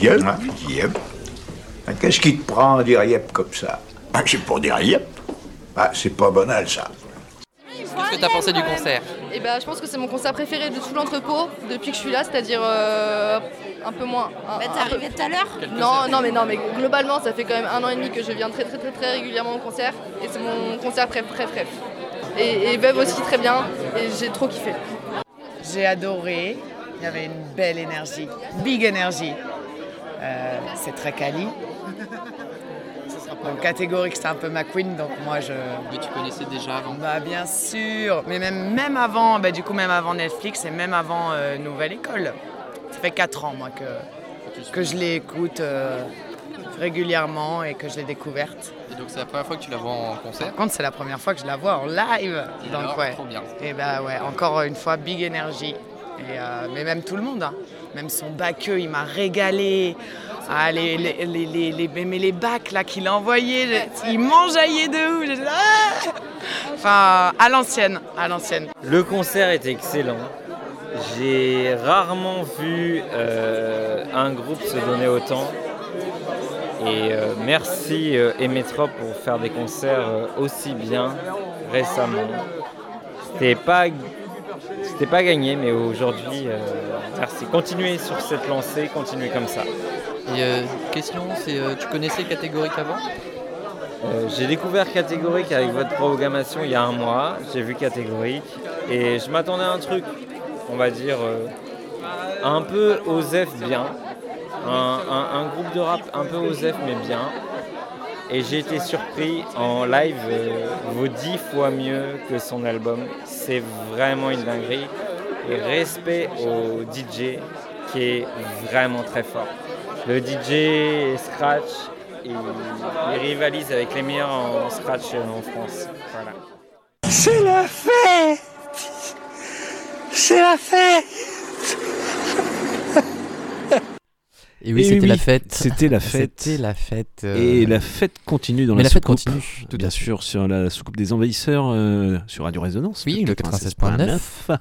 Speaker 32: Yep. Yep. Qu'est-ce qui te prend à dire yep comme ça? Ah, C'est pour dire yep. Ah, c'est pas banal ça.
Speaker 2: Qu'est-ce que t'as pensé du concert?
Speaker 35: Et ben, je pense que c'est mon concert préféré de tout l'entrepôt depuis que je suis là, c'est-à-dire euh, un peu moins. un-
Speaker 34: Bah, t'es
Speaker 35: peu-
Speaker 34: arrivé tout à l'heure?
Speaker 35: Non, non, mais non, mais globalement, ça fait quand même un an et demi que je viens très très très très régulièrement au concert et c'est mon concert préf préf préf. Et, et Bev aussi très bien et j'ai trop kiffé.
Speaker 36: J'ai adoré. Il y avait une belle énergie, big énergie. Euh, c'est très quali. Donc catégorique, c'était un peu ma queen, donc moi je.
Speaker 2: Mais tu connaissais déjà avant
Speaker 36: Bah bien sûr, mais même, même avant, bah, du coup même avant Netflix et même avant euh, Nouvelle École. Ça fait 4 ans moi que, que je l'écoute euh, régulièrement et que je l'ai découverte.
Speaker 2: Et donc c'est la première fois que tu la vois en concert?
Speaker 36: Par contre, c'est la première fois que je la vois en live.
Speaker 2: Et
Speaker 36: donc
Speaker 2: alors,
Speaker 36: ouais.
Speaker 2: trop bien.
Speaker 36: Et bah ouais, encore une fois, big. Et, euh, mais même tout le monde, hein. Même son baqueux, il m'a régalé. Ah, les, les, les, mais les bacs qu'il a envoyés, il m'enjaillait de ouf. Ah enfin, à l'ancienne, à l'ancienne.
Speaker 37: Le concert était excellent. J'ai rarement vu euh, un groupe se donner autant. Et euh, merci euh, Emetrop pour faire des concerts aussi bien récemment. C'était pas, c'était pas gagné, mais aujourd'hui, euh, merci. Continuez sur cette lancée, continuez comme ça.
Speaker 2: Et euh, question, c'est euh, tu connaissais catégorique avant?
Speaker 37: J'ai découvert Catégorique avec votre programmation il y a un mois. J'ai vu Catégorique et je m'attendais à un truc, on va dire, un peu OSEF bien. Un, un- un groupe de rap un peu OSEF mais bien. Et j'ai été surpris en live, euh, vaut dix fois mieux que son album. C'est vraiment une dinguerie. Et respect au DJ qui est vraiment très fort. Le DJ Scratch, il, il rivalise avec les meilleurs en Scratch euh, en France. Voilà.
Speaker 38: C'est la fête C'est la fête
Speaker 2: Et oui, c'était la fête.
Speaker 1: C'était la fête.
Speaker 2: C'était la fête. euh,
Speaker 1: Et la fête continue dans
Speaker 2: Mais
Speaker 1: la,
Speaker 2: la fête
Speaker 1: soucoupe,
Speaker 2: continue, tout
Speaker 1: bien sûr, sur la soucoupe des envahisseurs euh, sur Radio Résonance.
Speaker 2: Oui, le 96.9.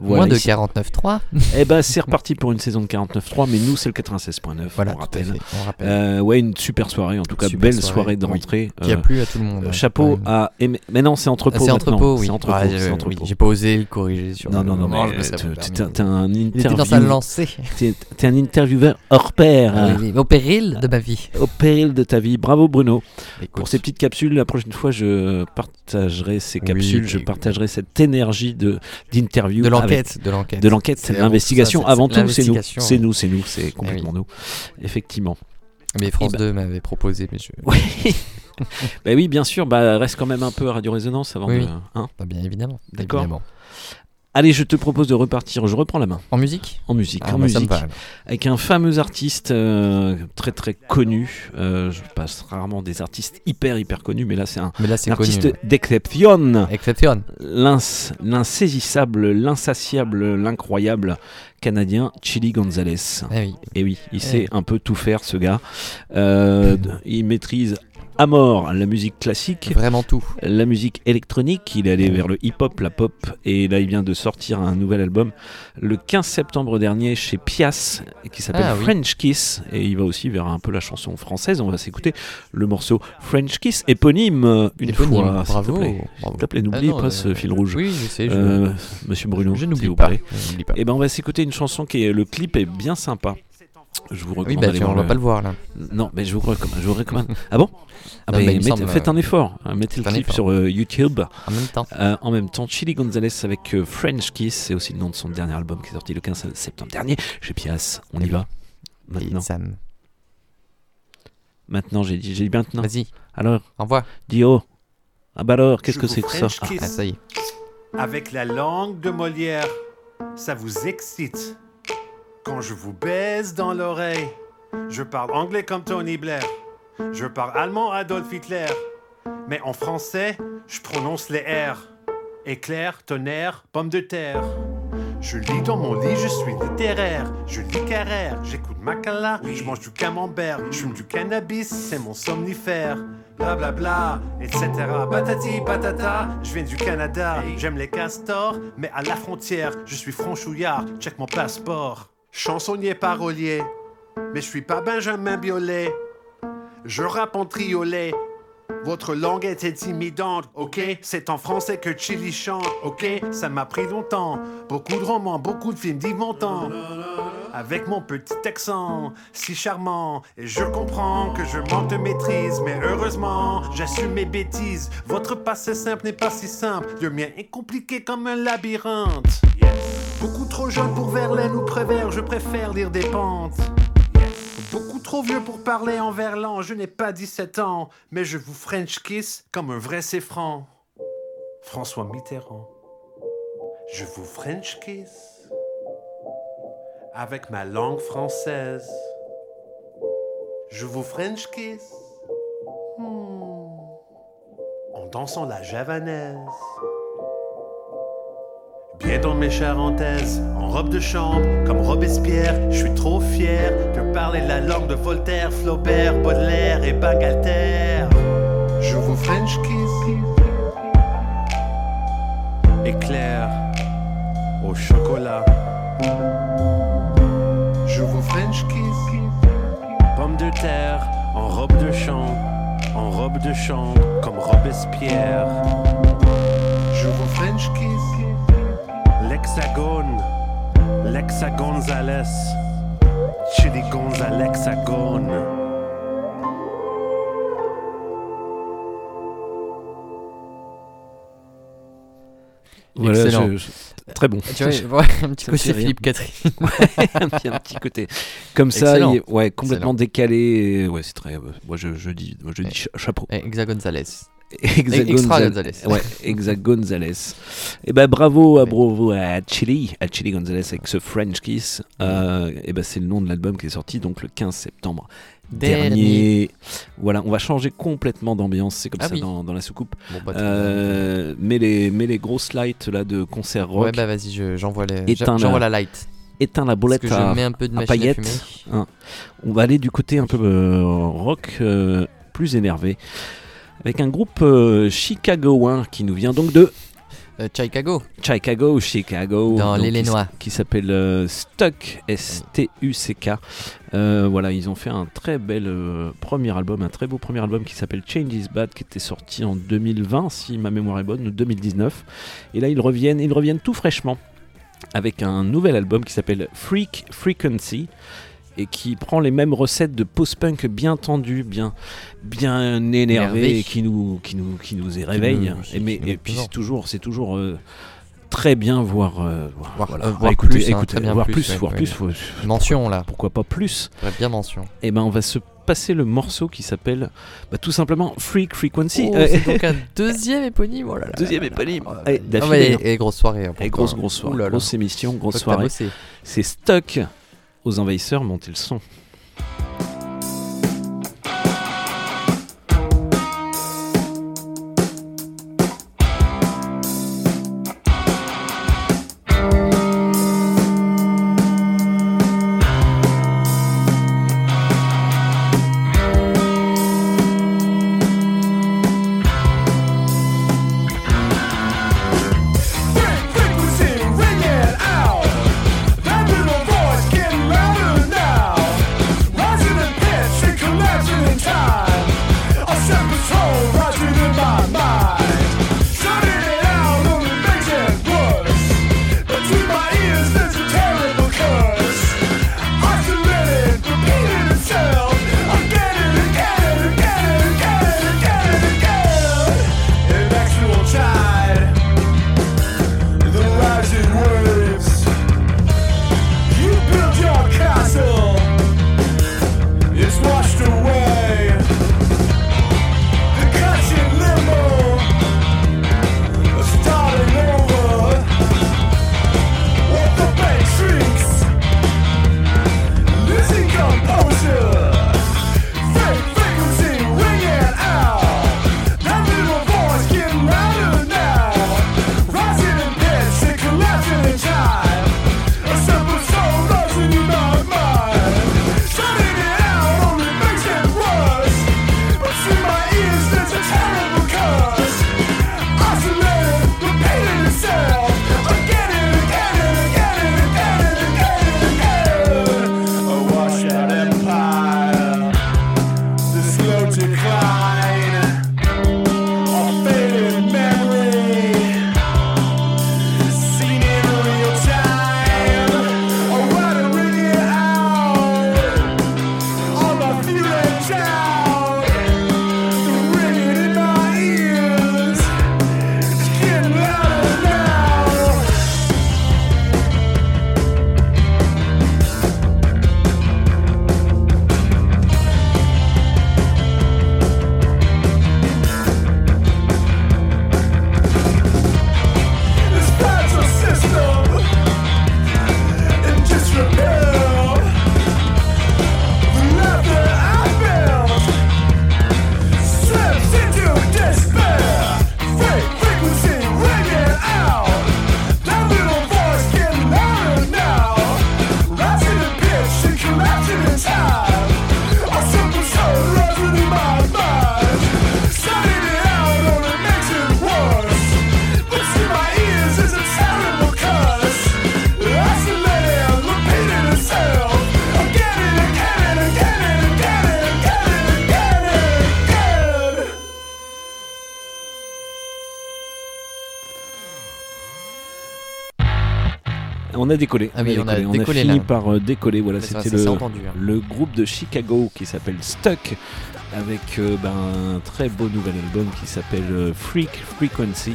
Speaker 1: Voilà,
Speaker 2: Moins de
Speaker 1: ici.
Speaker 2: 49.3.
Speaker 1: Eh ben, c'est reparti pour une saison de 49.3, mais nous, c'est le 96.9.
Speaker 2: Voilà,
Speaker 1: on rappelle.
Speaker 2: fait, on rappelle.
Speaker 1: Euh, ouais, une super soirée, en tout cas,
Speaker 2: Super
Speaker 1: belle
Speaker 2: soirée,
Speaker 1: soirée, de
Speaker 2: oui,
Speaker 1: rentrée.
Speaker 2: qui a plu à tout le monde,
Speaker 1: euh, chapeau à. Mais non, c'est entrepôt.
Speaker 2: Ah, c'est
Speaker 1: maintenant.
Speaker 2: entrepôt, oui.
Speaker 1: Entrepôt.
Speaker 2: oui, j'ai pas osé le corriger sur
Speaker 1: Non,
Speaker 2: le
Speaker 1: non, non,
Speaker 2: permis.
Speaker 1: t'es un
Speaker 2: Il était
Speaker 1: interview.
Speaker 2: dans sa lancée.
Speaker 1: T'es un intervieweur hors pair.
Speaker 2: Ah au péril de ma vie.
Speaker 1: Au péril de ta vie. Bravo Bruno. Pour ces petites capsules, la prochaine fois, je partagerai ces capsules, je partagerai cette énergie d'interview.
Speaker 2: De l'enquête, de l'enquête.
Speaker 1: De l'enquête,
Speaker 2: C'est
Speaker 1: l'investigation. Avant tout, c'est nous. C'est nous, c'est nous, c'est complètement
Speaker 2: oui.
Speaker 1: nous. Effectivement.
Speaker 2: Mais France
Speaker 1: Eh ben-
Speaker 2: 2 m'avait proposé, mais je.
Speaker 1: Oui. bah oui, bien sûr, bah reste quand même un peu à Radio Résonance avant
Speaker 2: Oui,
Speaker 1: de. hein.
Speaker 2: Bah, bien évidemment.
Speaker 1: D'accord. Allez, je te propose de repartir. Je reprends la main.
Speaker 2: En musique
Speaker 1: En musique.
Speaker 2: Ah,
Speaker 1: en
Speaker 2: bah,
Speaker 1: musique. avec un fameux artiste euh, très très connu. Euh, je passe rarement des artistes hyper hyper connus, mais là c'est un,
Speaker 2: là,
Speaker 1: artiste
Speaker 2: ouais.
Speaker 1: d'exception.
Speaker 2: Exception.
Speaker 1: L'ins- L'insaisissable, l'insatiable, l'incroyable canadien Chili Gonzalez.
Speaker 2: Eh oui.
Speaker 1: Et oui, il
Speaker 2: Eh
Speaker 1: sait
Speaker 2: oui.
Speaker 1: un peu tout faire ce gars. Euh, il maîtrise à mort la musique classique.
Speaker 2: Vraiment tout.
Speaker 1: La musique électronique, il est allé vers le hip-hop, la pop, et là il vient de sortir un nouvel album le 15 septembre dernier chez Pias, qui s'appelle
Speaker 2: Ah oui.
Speaker 1: French Kiss, et il va aussi vers un peu la chanson française. On va s'écouter le morceau French Kiss, éponyme euh, une
Speaker 2: Éponyme,
Speaker 1: fois.
Speaker 2: bravo.
Speaker 1: S'il te plaît,
Speaker 2: Ah
Speaker 1: n'oublie
Speaker 2: non,
Speaker 1: pas
Speaker 2: euh,
Speaker 1: ce fil rouge.
Speaker 2: oui, je sais, je-
Speaker 1: Euh, Monsieur Bruno,
Speaker 2: Je n'oublie pas,
Speaker 1: plaît.
Speaker 2: je n'oublie pas.
Speaker 1: Et ben on va s'écouter une chanson qui est le clip est bien sympa. Je vous recommande
Speaker 2: bah,
Speaker 1: d'aller
Speaker 2: tu- on
Speaker 1: voir
Speaker 2: va pas le voir, là.
Speaker 1: Non, mais je vous recommande. Je vous recommande. ah bon? Ah
Speaker 2: Non,
Speaker 1: ben,
Speaker 2: bah, semble,
Speaker 1: Faites un effort. hein, Mettez le clip sur euh, YouTube.
Speaker 2: En même temps.
Speaker 1: Euh, en même temps, Chili Gonzalez avec euh, French Kiss, c'est aussi le nom de son dernier album qui est sorti le 15 septembre dernier chez Pias. On y va Maintenant.
Speaker 2: Sam.
Speaker 1: Maintenant, j'ai dit, j'ai dit maintenant.
Speaker 2: Vas-y.
Speaker 1: Alors
Speaker 2: Envoie.
Speaker 1: Dis oh. Ah bah alors, qu'est-ce que c'est que ça
Speaker 39: French kiss.
Speaker 2: Ah, ça y est.
Speaker 39: Avec la langue de Molière, ça vous excite. Quand je vous baise dans l'oreille, je parle anglais comme Tony Blair. Je parle allemand Adolf Hitler. Mais en français, je prononce les R. Éclair, tonnerre, pomme de terre. Je lis dans mon lit, je suis littéraire. Je lis Carrère, j'écoute Macala, je mange du camembert, je fume du cannabis, c'est mon somnifère. Bla bla bla, etc. Patati patata, je viens du Canada. J'aime les castors, mais à la frontière, je suis franchouillard, check mon passeport. Chansonnier parolier, mais je suis pas Benjamin Biolay. Je rappe en triolet. Votre langue est intimidante, ok? C'est en français que Chili chante, ok? Ça m'a pris longtemps. Beaucoup de romans, beaucoup de films d'Yves Montand. Avec mon petit accent, si charmant. Et je comprends que je manque de maîtrise, mais heureusement, j'assume mes bêtises. Votre passé simple n'est pas si simple, le mien est compliqué comme un labyrinthe. Beaucoup trop jeune pour Verlaine ou Prévert, je préfère lire des pentes. Beaucoup trop vieux pour parler en verlan, je n'ai pas 17 ans, mais je vous French kiss comme un vrai séfran. François Mitterrand. Je vous French kiss avec ma langue française. Je vous French kiss hmm, en dansant la javanaise. Bien dans mes charentaises, en robe de chambre, comme Robespierre, je suis trop fier de parler la langue de Voltaire, Flaubert, Baudelaire et Bangalter. Je vous French kiss. Éclair au chocolat. Je vous French kiss. Pomme de terre en robe de chambre, en robe de chambre comme Robespierre. Je vous French kiss. L'hexagone, l'hexagonzales, Chili Gonzalexagone.
Speaker 1: Voilà,
Speaker 2: Excellent.
Speaker 1: je- je- très bon.
Speaker 2: Tu vois, ouais, un petit
Speaker 1: Ça
Speaker 2: côté. Philippe Catherine.
Speaker 1: Ouais, un, petit, un petit côté. Comme ça, il est- ouais, complètement
Speaker 2: Excellent.
Speaker 1: décalé. et Ouais, c'est très. euh, moi, je, je dis, moi, je dis cha- chapeau.
Speaker 2: Exa
Speaker 1: Exa
Speaker 2: Extra
Speaker 1: Gonzal-
Speaker 2: Gonzalez.
Speaker 1: Ouais, Exa Gonzalez. Et ben bravo à bravo à Chili, à Chili Gonzalez avec ce French Kiss. Euh, et ben c'est le nom de l'album qui est sorti donc le 15 septembre dernier.
Speaker 2: Dernier.
Speaker 1: Voilà, on va changer complètement d'ambiance, c'est comme
Speaker 2: Ah
Speaker 1: ça
Speaker 2: oui.
Speaker 1: dans, dans la soucoupe.
Speaker 2: Bon, bah,
Speaker 1: Euh, mets les mets les grosses lights là de concert rock.
Speaker 2: Ouais, bah vas-y, je- j'envoie les- j'envoie la light.
Speaker 1: Éteins la boulette
Speaker 2: Parce que je
Speaker 1: à,
Speaker 2: mets un peu de
Speaker 1: à
Speaker 2: à
Speaker 1: paillettes. Hein. On va aller du côté un peu euh, rock euh, plus énervé avec un groupe euh, chicagoen qui nous vient donc de
Speaker 2: Chicago.
Speaker 1: Chicago, Chicago.
Speaker 2: Dans l'Illinois.
Speaker 1: Qui, qui s'appelle euh, Stuck, S-T-U-C-K. Euh, voilà, ils ont fait un très bel euh, premier album, un très beau premier album qui s'appelle Change is Bad, qui était sorti en 2020, si ma mémoire est bonne, ou 2019. Et là, ils reviennent, ils reviennent tout fraîchement avec un nouvel album qui s'appelle Freak Frequency et qui prend les mêmes recettes de post-punk bien tendu, bien, bien énervé,
Speaker 2: Énervé.
Speaker 1: et qui nous, qui nous, qui nous réveille.
Speaker 2: nous-
Speaker 1: et, mais, et puis c'est toujours, c'est toujours euh, très bien voir, euh, voir,
Speaker 2: Voir-
Speaker 1: voilà.
Speaker 2: euh,
Speaker 1: Bah,
Speaker 2: voir
Speaker 1: écoutez,
Speaker 2: plus, hein,
Speaker 1: écoutez,
Speaker 2: très bien
Speaker 1: voir
Speaker 2: plus,
Speaker 1: plus,
Speaker 2: ouais,
Speaker 1: voir
Speaker 2: ouais.
Speaker 1: plus, faut-
Speaker 2: Mention là.
Speaker 1: pourquoi pas plus
Speaker 2: Ouais, bien mention.
Speaker 1: Et ben on va se
Speaker 40: passer le morceau qui s'appelle bah, tout simplement Freak Frequency.
Speaker 2: Oh, c'est donc un deuxième éponyme. Oh là là
Speaker 40: Deuxième
Speaker 2: là là.
Speaker 40: éponyme.
Speaker 2: Oh,
Speaker 40: Allez,
Speaker 2: ah et, et grosse soirée. hein,
Speaker 40: Et grosse, grosse soirée. Grosse émission, grosse soirée. C'est Stuck aux envahisseurs, montez le son. On a décollé.
Speaker 2: Ah oui, on a décollé,
Speaker 40: fini
Speaker 2: là.
Speaker 40: par euh, décoller. Voilà, c'était le,
Speaker 2: entendu, hein.
Speaker 40: le groupe de Chicago qui s'appelle Stuck avec euh, ben, un très beau nouvel album qui s'appelle euh, Freak Frequency.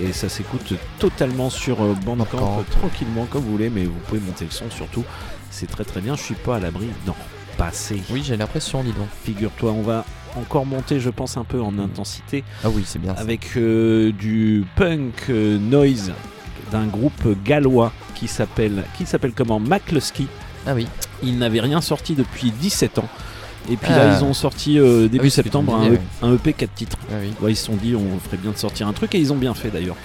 Speaker 40: Et ça s'écoute totalement sur Bandcamp,
Speaker 2: Bandcamp.
Speaker 40: tranquillement comme vous voulez, mais vous pouvez monter le son surtout. C'est très très bien. Je suis pas à l'abri d'en passer.
Speaker 2: Oui, j'ai l'impression, dis donc.
Speaker 40: Figure-toi, on va encore monter, je pense, un peu en intensité.
Speaker 2: Ah oui, c'est bien ça.
Speaker 40: Avec euh, du punk euh, noise d'un groupe gallois qui s'appelle qui s'appelle comment? McCluskey.
Speaker 2: Ah oui.
Speaker 40: Ils n'avaient rien sorti depuis 17 ans. Et puis
Speaker 2: Ah.
Speaker 40: là, ils ont sorti euh, début
Speaker 2: Ah oui, c'est
Speaker 40: septembre un,
Speaker 2: idée,
Speaker 40: E-
Speaker 2: ouais.
Speaker 40: un EP 4 titres.
Speaker 2: Ah oui.
Speaker 40: Ouais, ils se sont dit, on ferait bien de sortir un truc et ils ont bien fait d'ailleurs.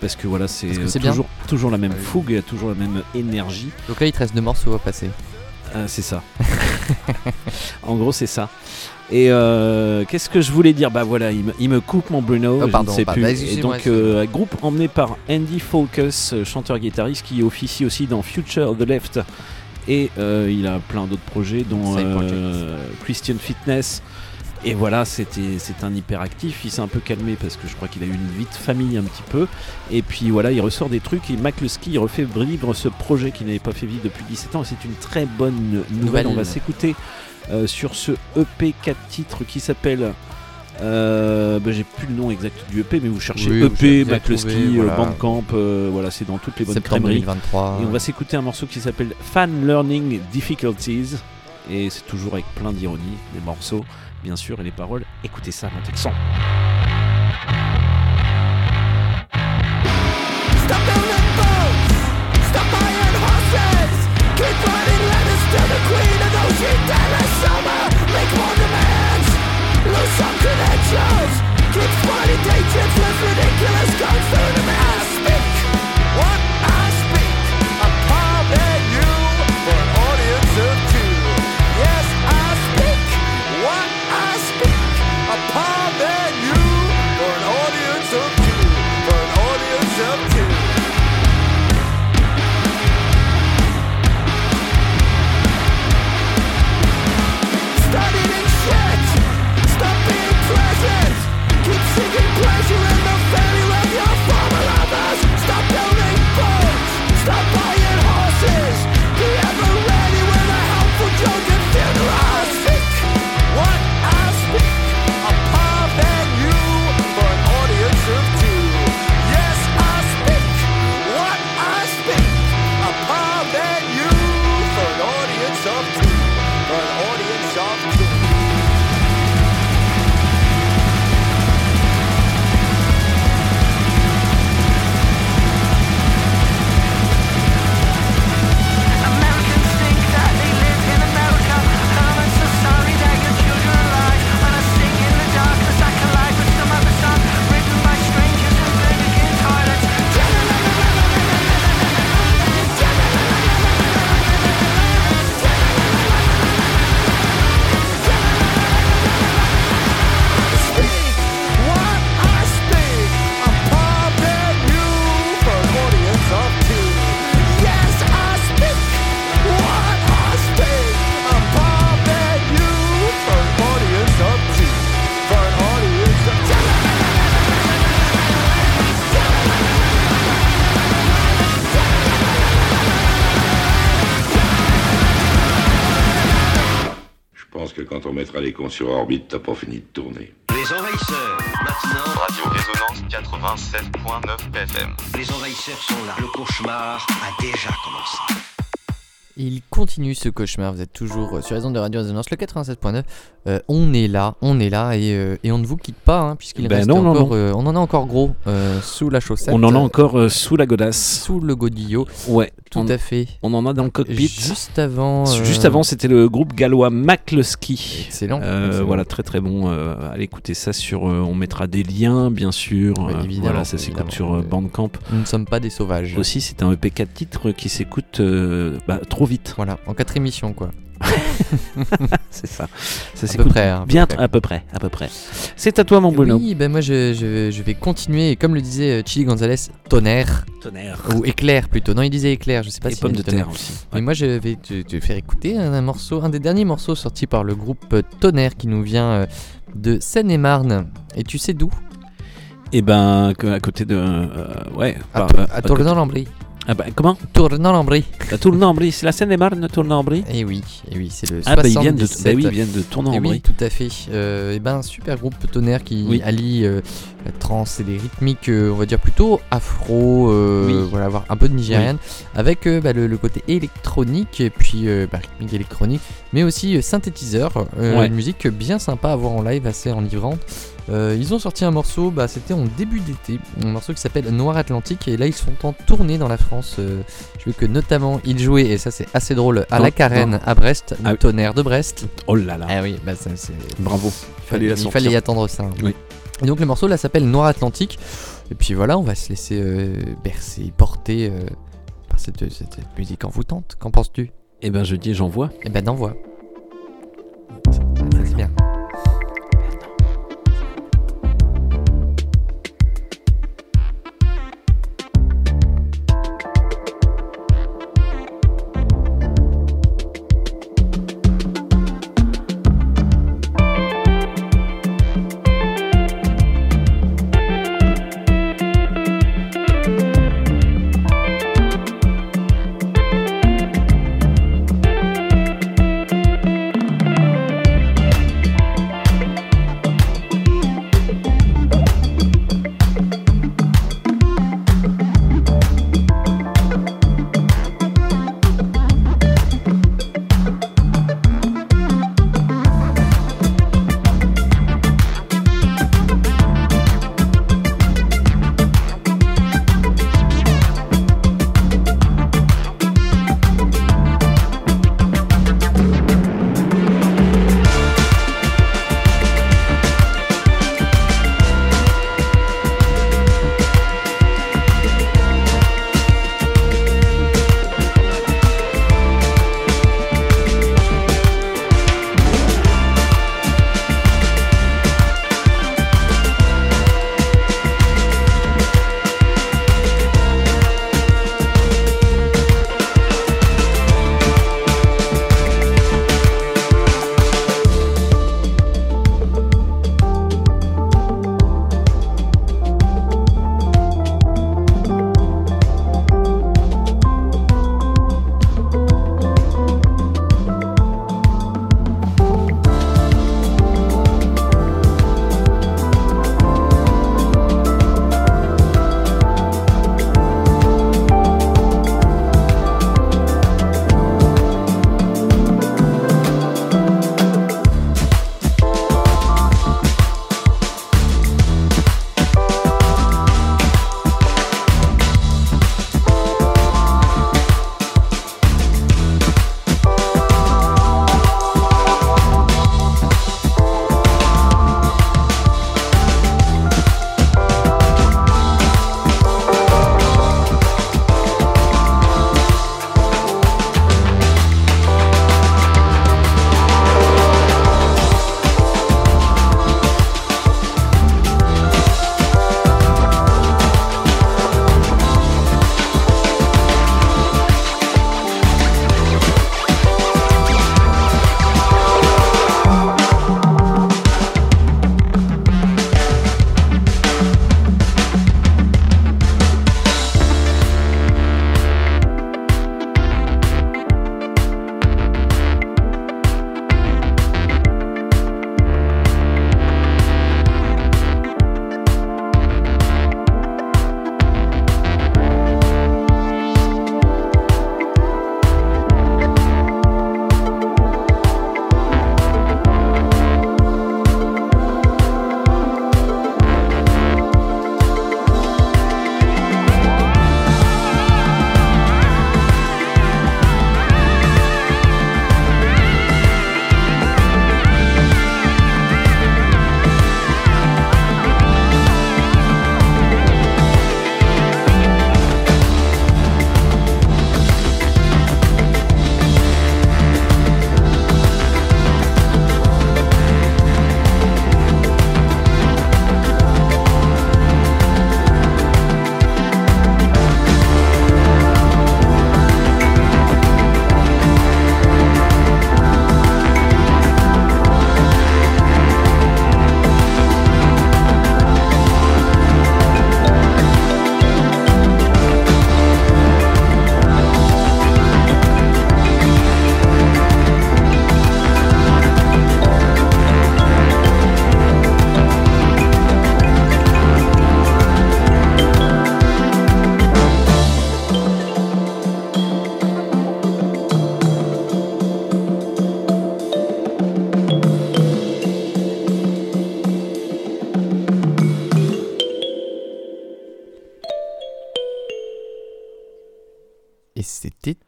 Speaker 40: Parce que voilà, c'est euh, toujours, toujours la même
Speaker 2: Ah oui.
Speaker 40: fougue, il y a toujours la même énergie.
Speaker 2: Donc là, il te reste deux morceaux à passer.
Speaker 40: Ah, c'est ça. en gros, c'est ça. Et euh, qu'est-ce que je voulais dire? Bah voilà, il me, il me coupe mon Bruno,
Speaker 2: Oh,
Speaker 40: je
Speaker 2: pardon,
Speaker 40: ne sais plus.
Speaker 2: Bah,
Speaker 40: Et donc, euh, un groupe emmené par Andy Focus, euh, chanteur-guitariste qui officie aussi dans Future of the Left. Et euh, il a plein d'autres projets, dont euh, Christian Fitness. Et voilà, c'était c'est un hyperactif. Il s'est un peu calmé parce que je crois qu'il a eu une vie de famille un petit peu. Et puis voilà, il ressort des trucs. Et McCluskey il refait vivre ce projet qu'il n'avait pas fait vivre depuis 17 ans. Et c'est une très bonne nouvelle.
Speaker 2: Nouvelle.
Speaker 40: On va s'écouter sur ce EP 4 titres qui s'appelle. euh, bah, J'ai plus le nom exact du EP, mais vous cherchez
Speaker 2: Oui,
Speaker 40: EP,
Speaker 2: trouvé,
Speaker 40: euh,
Speaker 2: voilà.
Speaker 40: Bandcamp, euh, voilà, c'est dans toutes les bonnes crèmeries.
Speaker 2: 2023.
Speaker 40: Et on va s'écouter un morceau qui s'appelle Fan Learning Difficulties.
Speaker 1: et c'est toujours avec plein d'ironie, des morceaux bien sûr et les paroles. Écoutez ça, montez le son.
Speaker 40: Stop sunken angels Keeps fighting agents with ridiculous guns through the mask Speak! What?
Speaker 41: Sur orbite, t'as pas fini de tourner.
Speaker 42: Les envahisseurs, maintenant.
Speaker 33: Radio Résonance 87.9 FM.
Speaker 42: Les envahisseurs sont là. Le cauchemar a déjà commencé.
Speaker 2: Il continue ce cauchemar, vous êtes toujours euh, sur les ondes de Radio Résonance, le 87.9. Euh, on est là, on est là et, euh, et on ne vous quitte pas, hein, puisqu'il
Speaker 1: Ben
Speaker 2: reste
Speaker 1: non,
Speaker 2: encore,
Speaker 1: non.
Speaker 2: euh, on en a encore gros sous la chaussette.
Speaker 1: On en a encore sous la godasse.
Speaker 2: Sous le godillot.
Speaker 1: Ouais,
Speaker 2: Tout
Speaker 1: on-
Speaker 2: à fait.
Speaker 1: On en a dans le cockpit.
Speaker 2: Juste avant.
Speaker 1: Juste avant, c'était le groupe gallois McLusky.
Speaker 2: Excellent, excellent.
Speaker 1: Voilà, très très bon. Allez écouter ça sur. on mettra des liens, bien sûr.
Speaker 2: Évidemment,
Speaker 1: voilà, ça s'écoute sur Bandcamp.
Speaker 2: Nous ne sommes pas des sauvages.
Speaker 1: Aussi, c'est un EP 4 titres qui s'écoute bah, trop vite.
Speaker 2: Voilà, en quatre émissions quoi.
Speaker 1: c'est ça. Ça
Speaker 2: À peu près, à peu
Speaker 1: bien,
Speaker 2: près.
Speaker 1: à peu près, à peu près. C'est à toi, mon Bruno.
Speaker 2: Oui, ben moi je, je- je vais continuer, et comme le disait euh, Chili Gonzalez, tonnerre.
Speaker 1: Tonnerre.
Speaker 2: Ou éclair plutôt. Non, il disait éclair, je sais pas
Speaker 1: Et
Speaker 2: si a
Speaker 1: de
Speaker 2: tonnerre.
Speaker 1: terre aussi.
Speaker 2: Mais moi je vais te, te faire écouter un, un morceau, un des derniers morceaux sortis par le groupe euh, Tonnerre qui nous vient euh, de Seine-et-Marne. Et tu sais d'où?
Speaker 1: Et ben, à côté de. euh, ouais.
Speaker 2: À,
Speaker 1: par- à
Speaker 2: à Tournan-Lambry.
Speaker 1: Ah bah, comment
Speaker 2: Tournan-Lambry.
Speaker 1: La Tournan-en-Brie, c'est la Seine-et-Marne, Tournan-en-Brie
Speaker 2: Et oui, et oui, c'est le
Speaker 1: Ah bah, ils viennent de,
Speaker 2: 77.
Speaker 1: bah oui, ils viennent de
Speaker 2: Et
Speaker 1: Tournan-en-Brie.
Speaker 2: oui, tout à fait. Euh, et ben, super groupe tonnerre qui
Speaker 1: Oui.
Speaker 2: allie euh, la trance et les rythmiques, euh, on va dire plutôt afro,
Speaker 1: Oui.
Speaker 2: voilà, avoir un peu de nigériane, avec bah, le, le côté électronique et puis euh, bah, rythmique électronique, mais aussi synthétiseur.
Speaker 1: Ouais.
Speaker 2: Une musique bien sympa à voir en live, assez enivrante. Euh, ils ont sorti un morceau, bah, c'était en début d'été, un morceau qui s'appelle Noir Atlantique, et là ils sont en tournée dans la France. Euh, je veux que notamment ils jouaient, et ça c'est assez drôle, à la Carène à Brest, le
Speaker 1: Ah
Speaker 2: tonnerre de Brest.
Speaker 1: Oh là là.
Speaker 2: Ah oui, bah ça c'est.
Speaker 1: Bravo.
Speaker 2: Il
Speaker 1: Fallait
Speaker 2: il y attendre ça.
Speaker 1: Oui.
Speaker 2: Et donc le morceau là s'appelle Noir Atlantique. Et puis voilà, on va se laisser euh, bercer, porter par cette, cette- cette musique envoûtante. Qu'en penses-tu?
Speaker 1: Eh ben, je dis, j'envoie.
Speaker 2: Eh ben d'envoie.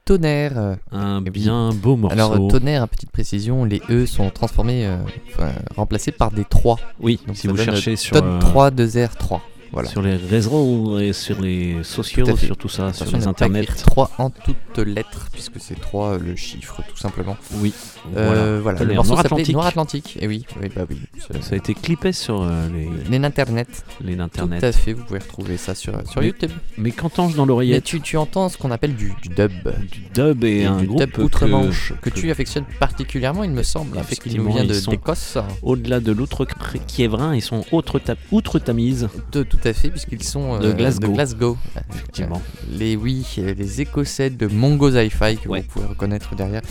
Speaker 2: Tonnerre.
Speaker 1: Un
Speaker 2: oui.
Speaker 1: bien beau morceau.
Speaker 2: Alors euh, Tonnerre, hein, petite précision, les E sont transformés, euh, enfin, remplacés par des 3.
Speaker 1: Oui,
Speaker 2: Donc
Speaker 1: si vous
Speaker 2: donne
Speaker 1: cherchez sur,
Speaker 2: Tonne
Speaker 1: euh,
Speaker 2: 3, 2R, 3. Voilà.
Speaker 1: Sur les réseaux et sur les sociaux,
Speaker 2: Tout à
Speaker 1: sur tout ça, sur
Speaker 2: Attention
Speaker 1: les
Speaker 2: ne pas
Speaker 1: internets.
Speaker 2: écrire 3 en toutes lettres, puisque c'est 3 le chiffre, tout simplement.
Speaker 1: Oui,
Speaker 2: Euh,
Speaker 1: voilà.
Speaker 2: Le morceau
Speaker 1: Noir
Speaker 2: s'appelait
Speaker 1: Atlantique.
Speaker 2: Noir Atlantique. Et oui, oui, bah oui.
Speaker 1: Ça a été clippé sur euh, les,
Speaker 2: Les Internet.
Speaker 1: les internets.
Speaker 2: Tout à fait, vous pouvez retrouver ça sur, sur
Speaker 1: Mais-
Speaker 2: YouTube.
Speaker 1: Mais qu'entends-je dans l'oreillette
Speaker 2: tu, tu entends ce qu'on appelle du, du dub.
Speaker 1: Du dub et, un
Speaker 2: du
Speaker 1: groupe
Speaker 2: dub outre-Manche
Speaker 1: que,
Speaker 2: que, tu affectionnes particulièrement, il me semble, nous
Speaker 1: Effectivement,
Speaker 2: vient d'Écosse.
Speaker 1: Au-delà de l'outre-Kiévrin, ils sont outre ta- outre-Tamise.
Speaker 2: De- tout à fait, puisqu'ils sont
Speaker 1: De
Speaker 2: euh,
Speaker 1: Glasgow.
Speaker 2: Glasgow.
Speaker 1: Effectivement.
Speaker 2: Les oui, les Écossais de Mongo Hi-Fi que
Speaker 1: Ouais.
Speaker 2: vous pouvez reconnaître derrière,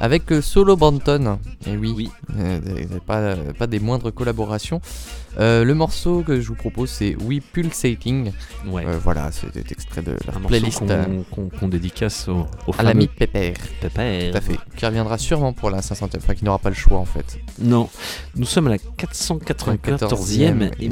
Speaker 2: avec euh, Solo Banton. Et oui,
Speaker 1: Oui.
Speaker 2: euh, pas, pas des moindres collaborations. Euh, le morceau que je vous propose, c'est We Pulsating.
Speaker 1: Ouais.
Speaker 2: Euh, voilà, c'est extrait de la
Speaker 1: Un
Speaker 2: playlist.
Speaker 1: qu'on
Speaker 2: euh,
Speaker 1: dédicace au, au
Speaker 2: à l'ami Pépère.
Speaker 1: Pépère.
Speaker 2: Tout à fait. Qui reviendra sûrement pour la 500e, enfin qui n'aura pas le choix en fait.
Speaker 1: Non, nous sommes à la 494e
Speaker 2: oui.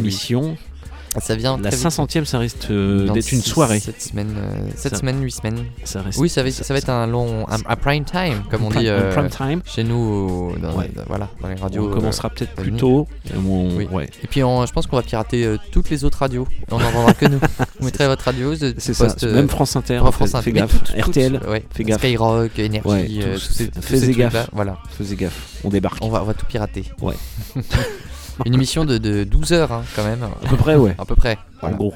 Speaker 2: Ça vient
Speaker 1: La
Speaker 2: très vite.
Speaker 1: 500e, ça risque euh, d'être une soirée.
Speaker 2: Sept semaines, euh, sept
Speaker 1: Ça-
Speaker 2: semaines, huit semaines.
Speaker 1: Ça reste-
Speaker 2: oui, ça va, ça va être un long, un, un prime time, comme on dit euh,
Speaker 1: prime time.
Speaker 2: chez nous, au- dans,
Speaker 1: Ouais.
Speaker 2: dans- voilà, dans les radios.
Speaker 1: On commencera
Speaker 2: euh,
Speaker 1: peut-être plus tôt. et on-
Speaker 2: Oui.
Speaker 1: ouais.
Speaker 2: Et puis on- je pense qu'on va pirater euh, toutes les autres radios. On n'entendra que nous. Vous mettrez votre radio.
Speaker 1: C'est ça,
Speaker 2: euh,
Speaker 1: même France Inter, fais-
Speaker 2: France
Speaker 1: fais
Speaker 2: Inter, mais
Speaker 1: gaffe. RTL,
Speaker 2: ouais.
Speaker 1: fais gaffe.
Speaker 2: Skyrock, Énergie, euh,
Speaker 1: faisez gaffe.
Speaker 2: Voilà.
Speaker 1: Faisez gaffe, on débarque.
Speaker 2: On va, on va tout pirater.
Speaker 1: Ouais.
Speaker 2: Une émission de, de 12 heures hein, quand même.
Speaker 1: À peu près, ouais.
Speaker 2: À peu près.
Speaker 1: En gros.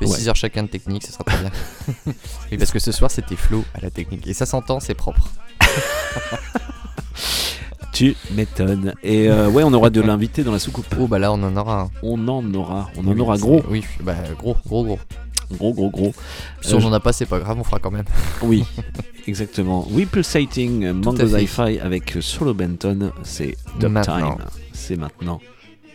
Speaker 2: Fait
Speaker 1: Ouais.
Speaker 2: 6 heures chacun de technique, ce sera très bien. oui, parce que ce soir c'était Flo à la technique. Et ça s'entend, c'est propre.
Speaker 1: Tu m'étonnes. Et euh, ouais, on aura de l'invité dans la soucoupe.
Speaker 2: Oh bah là on en aura un.
Speaker 1: On en aura. On en
Speaker 2: Oui,
Speaker 1: aura gros.
Speaker 2: Oui, bah gros, gros, gros.
Speaker 1: Gros, gros, gros.
Speaker 2: Si
Speaker 1: Euh,
Speaker 2: on en a pas, c'est pas grave, on fera quand même.
Speaker 1: Oui, exactement. We Pulsating, Mango. Hi-Fi avec Solo Benton, c'est. Time. C'est maintenant.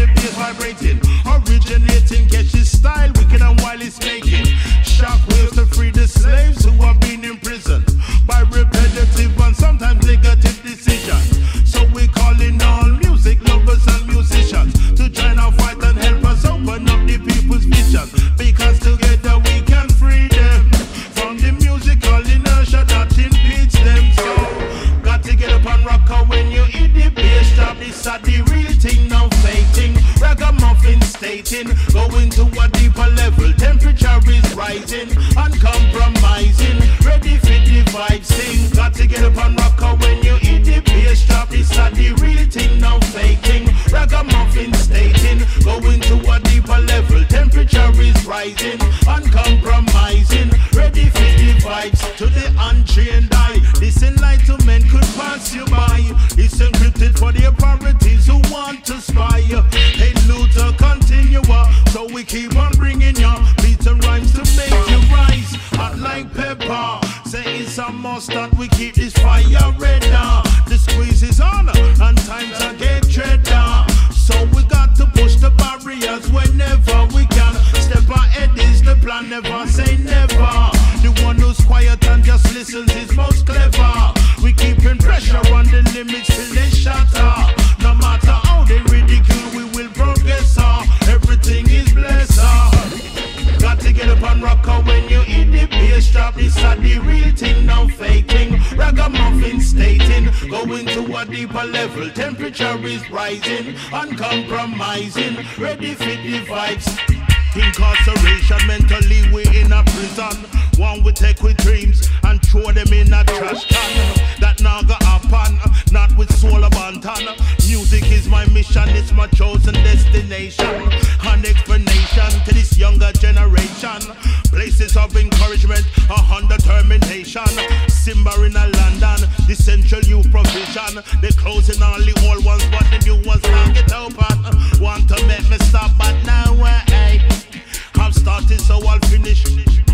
Speaker 38: the bass vibrating. Originating, catch his style, wicked and while it's making. Shockwaves to free the slaves who have been imprisoned by repetitive and sometimes negative decisions. So we calling all music lovers and musicians to join our fight and help us open up the people's vision. Because together we can free them from the musical inertia that impedes them. So got to get up and rock out when you hit the bass drop. This are the real Ragamuffin stating, going to a deeper level. Temperature is rising, uncompromising. Ready for the vibe sing. Got to get up and rock when you hit the bass drop. This are the real thing, no fake thing. Ragamuffin stating, going to a deeper level. Temperature is rising, uncompromising. Ready for the vibes to the untrained eye. This enlightenment could pass you by. It's encrypted for the authorities who want to spy. Hey, Luther, continue. So we keep on bringing you beats and rhymes to make you rise. Hot like pepper. Say a must that we keep this fire red. The squeeze is on and times are get dreader. So we got to push the barriers whenever we can. Step ahead is the plan, never say never. The one who's quiet and just listens is most clever. We keeping pressure on the limits till they shatter. And rock out when you hit the bass drop. This are the real thing, no faking. Ragamuffin stating, going to a deeper level. Temperature is rising, uncompromising. Ready for the vibes. Incarceration, mentally we in a prison. One we take with dreams and throw them in a trash can. That now go happen, not with soul abandon. Music is my mission, it's my chosen destination. An explanation to this younger generation. Places of encouragement, a hundred determination. Simba in a London, the central youth provision. They closing all the old ones, but the new ones can't get open. Want to make me stop, but now I've started, so I'll finish.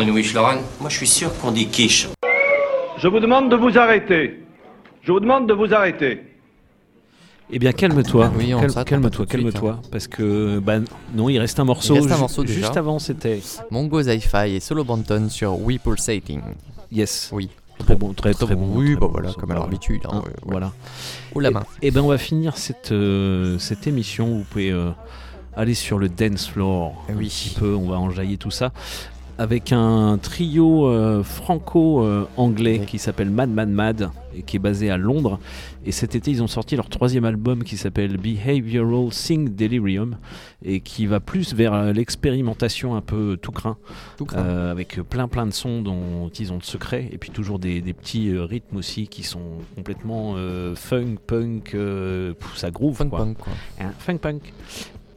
Speaker 43: Prendre une Wish. Moi, je suis sûr qu'on dit quiche.
Speaker 44: Je vous demande de vous arrêter. Je vous demande de vous arrêter.
Speaker 1: Eh bien, calme-toi.
Speaker 2: Oui, on
Speaker 1: Calme-
Speaker 2: s'attend
Speaker 1: calme-toi,
Speaker 2: pas tout de suite,
Speaker 1: calme-toi. Parce que, bah, non, il reste un morceau.
Speaker 2: Il reste un
Speaker 1: Ju-
Speaker 2: morceau déjà.
Speaker 1: Juste avant, c'était.
Speaker 2: Mongo Zi-Fi et Solo Banton sur We Pulsating.
Speaker 1: Yes.
Speaker 2: Oui.
Speaker 1: Très bon, très très bon.
Speaker 2: Oui,
Speaker 1: très
Speaker 2: bah
Speaker 1: bon
Speaker 2: voilà,
Speaker 1: morceau.
Speaker 2: comme à leur
Speaker 1: Bah,
Speaker 2: habitude. hein,
Speaker 1: hein,
Speaker 2: ouais, ouais.
Speaker 1: Voilà.
Speaker 2: Oh la
Speaker 1: Et-
Speaker 2: main.
Speaker 1: Et, ben, on va finir cette, euh, cette émission. Vous pouvez euh, aller sur le dance floor.
Speaker 2: Eh
Speaker 1: Un petit peu, on va enjailler tout ça. Avec un trio euh, franco-anglais qui s'appelle Mad Mad Mad et qui est basé à Londres. Et cet été, ils ont sorti leur troisième album qui s'appelle Behavioral Sing Delirium et qui va plus vers euh, l'expérimentation un peu tout craint,
Speaker 2: Tout craint.
Speaker 1: euh, avec plein plein de sons dont ils ont de secrets et puis toujours des, des petits euh, rythmes aussi qui sont complètement funk, punk, ça groove
Speaker 2: Funk
Speaker 1: quoi.
Speaker 2: punk, quoi.
Speaker 1: Hein, funk punk.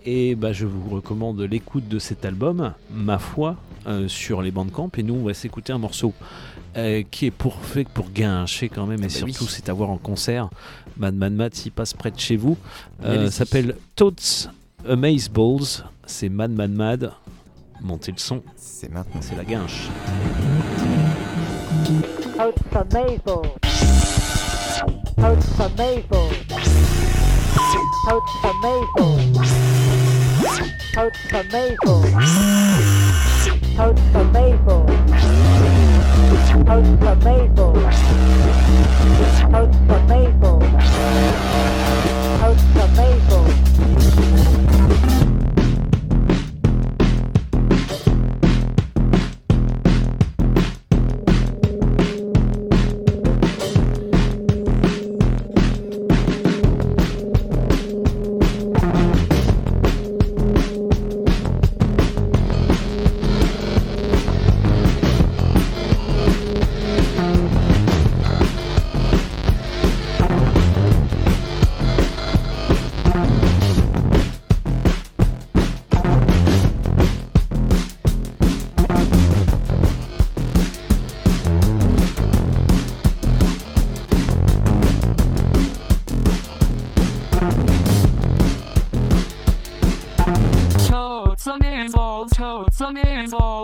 Speaker 1: Et bah, je vous recommande l'écoute de cet album, ma foi, euh, sur les bandcamp. Et nous, on va s'écouter un morceau euh, qui est pour, fait pour guincher quand même. Et
Speaker 2: bah
Speaker 1: surtout,
Speaker 2: oui.
Speaker 1: c'est à voir en concert. Mad Mad Mad, s'il passe près de chez vous. Euh, s'appelle Toads Amaze Balls. C'est Mad Mad Mad. Montez le son.
Speaker 2: C'est maintenant.
Speaker 1: C'est la guinche.
Speaker 45: Maple. Totes for Maple. Totes for Maple. Post a Babel.
Speaker 46: Post a Babel. Post a Babel. Post.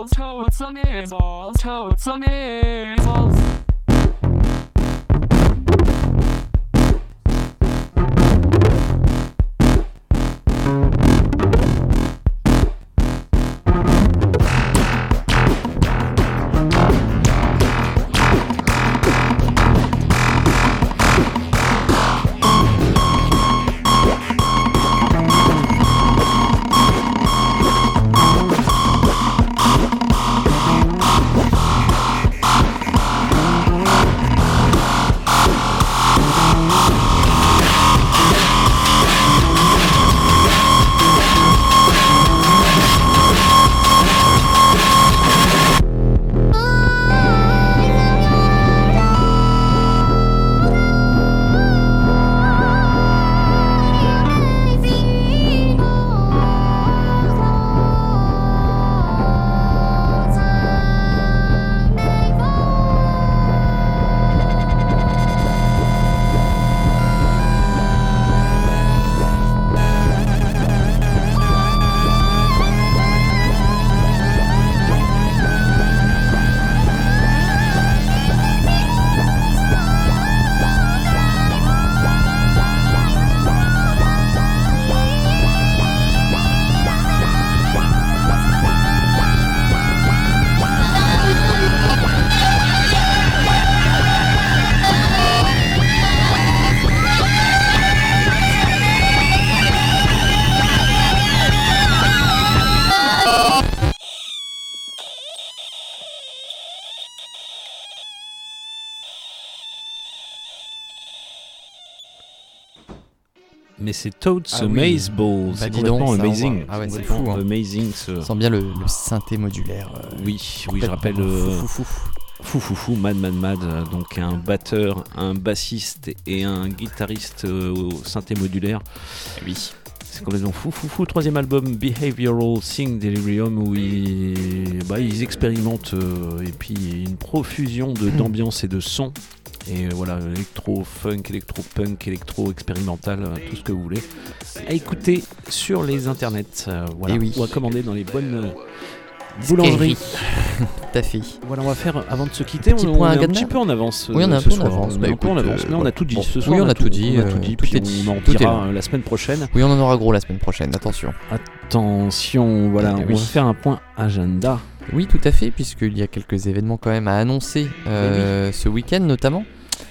Speaker 46: totes toads, the meatballs, toads, the
Speaker 1: meat. C'est Toads
Speaker 2: Ah oui. Bah
Speaker 1: c'est
Speaker 2: donc,
Speaker 1: complètement amazing.
Speaker 2: Ah ouais, c'est fou, hein.
Speaker 1: Amazing ce.
Speaker 2: Sent bien le, le synthé modulaire. euh,
Speaker 1: Oui, oui, je rappelle.
Speaker 2: fou,
Speaker 1: euh,
Speaker 2: fou, fou.
Speaker 1: Fou Fou Fou, Mad Mad Mad, euh, donc un batteur, un bassiste et un guitariste au synthé modulaire.
Speaker 2: Oui.
Speaker 1: C'est complètement fou fou fou. Troisième album, Behavioral Sing Delirium, où ils, bah, ils expérimentent euh, et puis une profusion de- d'ambiance et de sons. Et euh, voilà, électro, funk, électro, punk, électro, expérimental, euh, tout ce que vous voulez. À écouter sur les internets. euh, voilà,
Speaker 2: oui.
Speaker 1: ou à commander dans les bonnes, boulangerie.
Speaker 2: Tout à fait.
Speaker 1: Voilà, on va faire avant de se quitter.
Speaker 2: Petit
Speaker 1: on,
Speaker 2: point
Speaker 1: on est un petit peu en avance.
Speaker 2: Oui, on est
Speaker 1: euh,
Speaker 2: un
Speaker 1: ce
Speaker 2: peu en
Speaker 1: soir.
Speaker 2: avance.
Speaker 1: On
Speaker 2: Bah,
Speaker 1: un peu en avance,
Speaker 2: euh,
Speaker 1: mais on a tout dit. Ce soir,
Speaker 2: Oui, on a tout dit,
Speaker 1: On a
Speaker 2: euh,
Speaker 1: tout dit.
Speaker 2: tout est dit.
Speaker 1: on en dira euh, la semaine prochaine.
Speaker 2: Oui, on en aura gros la semaine prochaine, attention.
Speaker 1: Attention, voilà,
Speaker 2: Eh
Speaker 1: on va faire un point agenda.
Speaker 2: Oui, tout à fait, puisqu'il y a quelques événements quand même à annoncer euh, ce week-end notamment.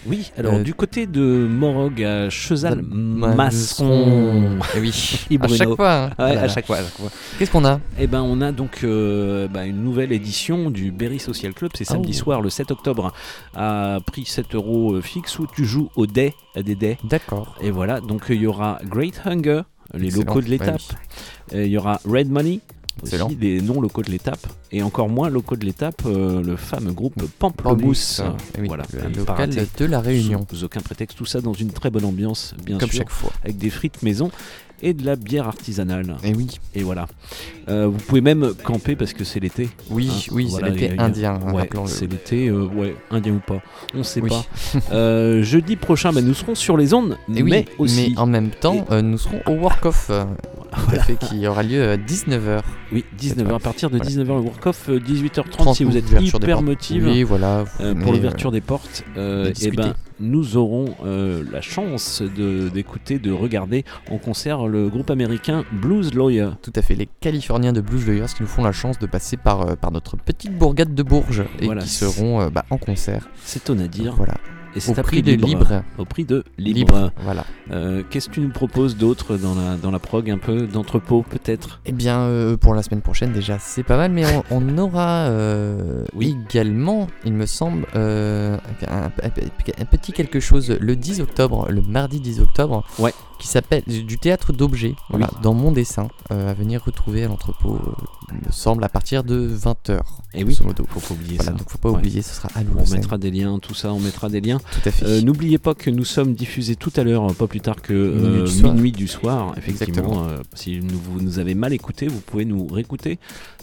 Speaker 1: Oui, alors
Speaker 2: Euh,
Speaker 1: du côté de Morog à Chezal.
Speaker 2: Masseron. Eh oui, à
Speaker 1: Bruno.
Speaker 2: chaque fois, hein.
Speaker 1: À chaque fois, à chaque fois.
Speaker 2: Qu'est-ce qu'on a?
Speaker 1: Eh ben, on a donc euh, bah, une nouvelle édition du Berry Social Club. C'est samedi
Speaker 2: Oh.
Speaker 1: soir, le 7 octobre, à prix 7 euros fixe où tu joues au dés, à des dés.
Speaker 2: D'accord.
Speaker 1: Et voilà, donc il y aura Great Hunger, les
Speaker 2: Excellent.
Speaker 1: locaux de l'étape. Il y aura Red Money.
Speaker 2: Excellent.
Speaker 1: Aussi des non locaux de l'étape et encore moins locaux de l'étape le fameux groupe Pamplemousse.
Speaker 2: Pamplemousse, eh oui,
Speaker 1: voilà.
Speaker 2: le local de la Réunion.
Speaker 1: sous aucun prétexte. Tout ça dans une très bonne ambiance bien
Speaker 2: Comme
Speaker 1: sûr.
Speaker 2: chaque fois.
Speaker 1: avec des frites maison et de la bière artisanale
Speaker 2: et oui
Speaker 1: et voilà Euh, vous pouvez même camper parce que c'est l'été
Speaker 2: Oui, oui, c'est l'été indien, hein,
Speaker 1: ouais, c'est l'été euh, ouais indien ou pas on sait
Speaker 2: Oui.
Speaker 1: pas Euh, jeudi prochain bah, nous serons sur les ondes
Speaker 2: Et oui,
Speaker 1: mais aussi
Speaker 2: en même temps, euh, nous serons au Work Off, euh, tout à fait, qui aura lieu à 19h.
Speaker 1: Oui, 19h. À partir de
Speaker 2: Voilà.
Speaker 1: 19h, le work-off, euh, 18h30 si vous êtes hyper motive
Speaker 2: Oui, voilà,
Speaker 1: euh, pour l'ouverture
Speaker 2: euh,
Speaker 1: des portes. euh, et ben, nous aurons euh, la chance d'écouter, de, regarder en concert le groupe américain Blues Lawyer.
Speaker 2: Tout à fait, les Californiens de Blues Lawyers qui nous font la chance de passer par, euh, par notre petite bourgade de Bourges et
Speaker 1: Voilà.
Speaker 2: qui seront euh, bah, en concert.
Speaker 1: C'est ton à dire.
Speaker 2: Voilà.
Speaker 1: Et c'est
Speaker 2: Au prix
Speaker 1: prix
Speaker 2: de
Speaker 1: libre.
Speaker 2: libre.
Speaker 1: Au prix de libre.
Speaker 2: Libre, voilà.
Speaker 1: Euh, Qu'est-ce que tu nous proposes d'autre dans la, dans la prog Un peu d'entrepôt peut-être?
Speaker 2: Eh bien, euh, pour la semaine prochaine, déjà, c'est pas mal, mais on, on aura euh, également, il me semble, un, un- un petit quelque chose le 10 octobre, le mardi 10 octobre,
Speaker 1: Ouais.
Speaker 2: qui s'appelle du théâtre d'objets, voilà, dans mon dessin, à venir retrouver à l'entrepôt, il me semble, à partir de 20h.
Speaker 1: Et oui,
Speaker 2: modo.
Speaker 1: faut pas oublier
Speaker 2: Voilà,
Speaker 1: ça.
Speaker 2: donc faut pas
Speaker 1: Ouais.
Speaker 2: oublier, ce sera à
Speaker 1: On mettra des liens, tout ça, on mettra des liens.
Speaker 2: Tout à fait.
Speaker 1: Euh, N'oubliez pas que nous sommes diffusés tout à l'heure, pas plus tard que euh,
Speaker 2: Minuit du soir.
Speaker 1: minuit du soir. Effectivement, euh, si nous, vous nous avez mal écouté, vous pouvez nous réécouter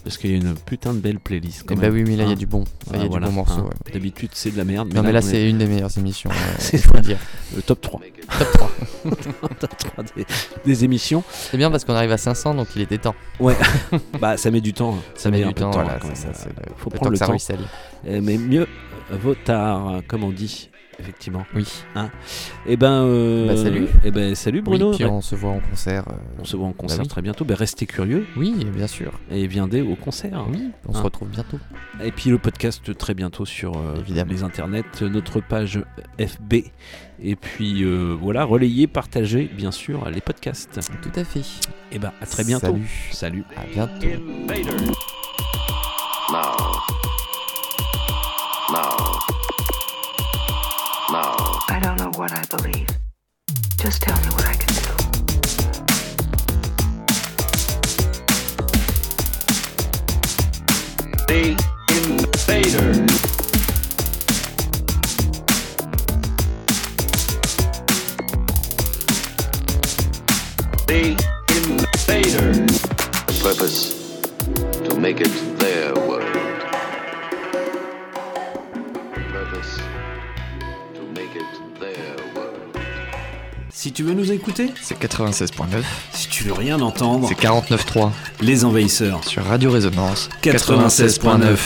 Speaker 1: parce qu'il y a une putain de belle playlist. Quand
Speaker 2: Eh bah
Speaker 1: même,
Speaker 2: oui, mais là, il y a
Speaker 1: hein.
Speaker 2: du bon. Il y a du
Speaker 1: voilà,
Speaker 2: bon morceau,
Speaker 1: hein.
Speaker 2: ouais.
Speaker 1: D'habitude, c'est de la merde.
Speaker 2: Non, mais là,
Speaker 1: est-
Speaker 2: c'est une des meilleures émissions, euh,
Speaker 1: C'est-
Speaker 2: faut le dire.
Speaker 1: Le top 3.
Speaker 2: Top 3.
Speaker 1: Top 3 des, des émissions.
Speaker 2: C'est bien parce qu'on arrive à 500, donc il était temps.
Speaker 1: Ouais, bah ça met du temps.
Speaker 2: Ça met
Speaker 1: un
Speaker 2: du
Speaker 1: peu de
Speaker 2: temps, voilà, ça, le-
Speaker 1: Faut prendre le
Speaker 2: ça
Speaker 1: temps. Euh, Mais mieux vaut tard, comme on dit, effectivement.
Speaker 2: Oui.
Speaker 1: Hein et ben, euh,
Speaker 2: Bah, salut.
Speaker 1: Et ben, salut Bruno.
Speaker 2: Oui, puis
Speaker 1: Ouais.
Speaker 2: on se voit en concert. euh,
Speaker 1: On se voit en concert
Speaker 2: bah oui.
Speaker 1: très bientôt. Ben, restez curieux.
Speaker 2: Oui, bien sûr.
Speaker 1: Et viendez au concert.
Speaker 2: Oui, on se retrouve bientôt.
Speaker 1: Et puis le podcast très bientôt sur euh, les internets, notre page FB. Et puis euh, voilà, relayez, partagez bien sûr les podcasts.
Speaker 2: Tout à fait.
Speaker 1: Et ben à très bientôt.
Speaker 2: Salut.
Speaker 1: Salut.
Speaker 2: À bientôt.
Speaker 31: Now. Now. Now.
Speaker 47: I don't know what I believe. Just tell me what I can do.
Speaker 44: The Invader. The Invader.
Speaker 31: The purpose to make it their world.
Speaker 1: Si tu veux nous écouter,
Speaker 2: C'est 96.9.
Speaker 1: si tu veux rien entendre,
Speaker 2: C'est 49.3.
Speaker 1: Les Envahisseurs.
Speaker 2: Sur Radio Résonance.
Speaker 1: 96.9.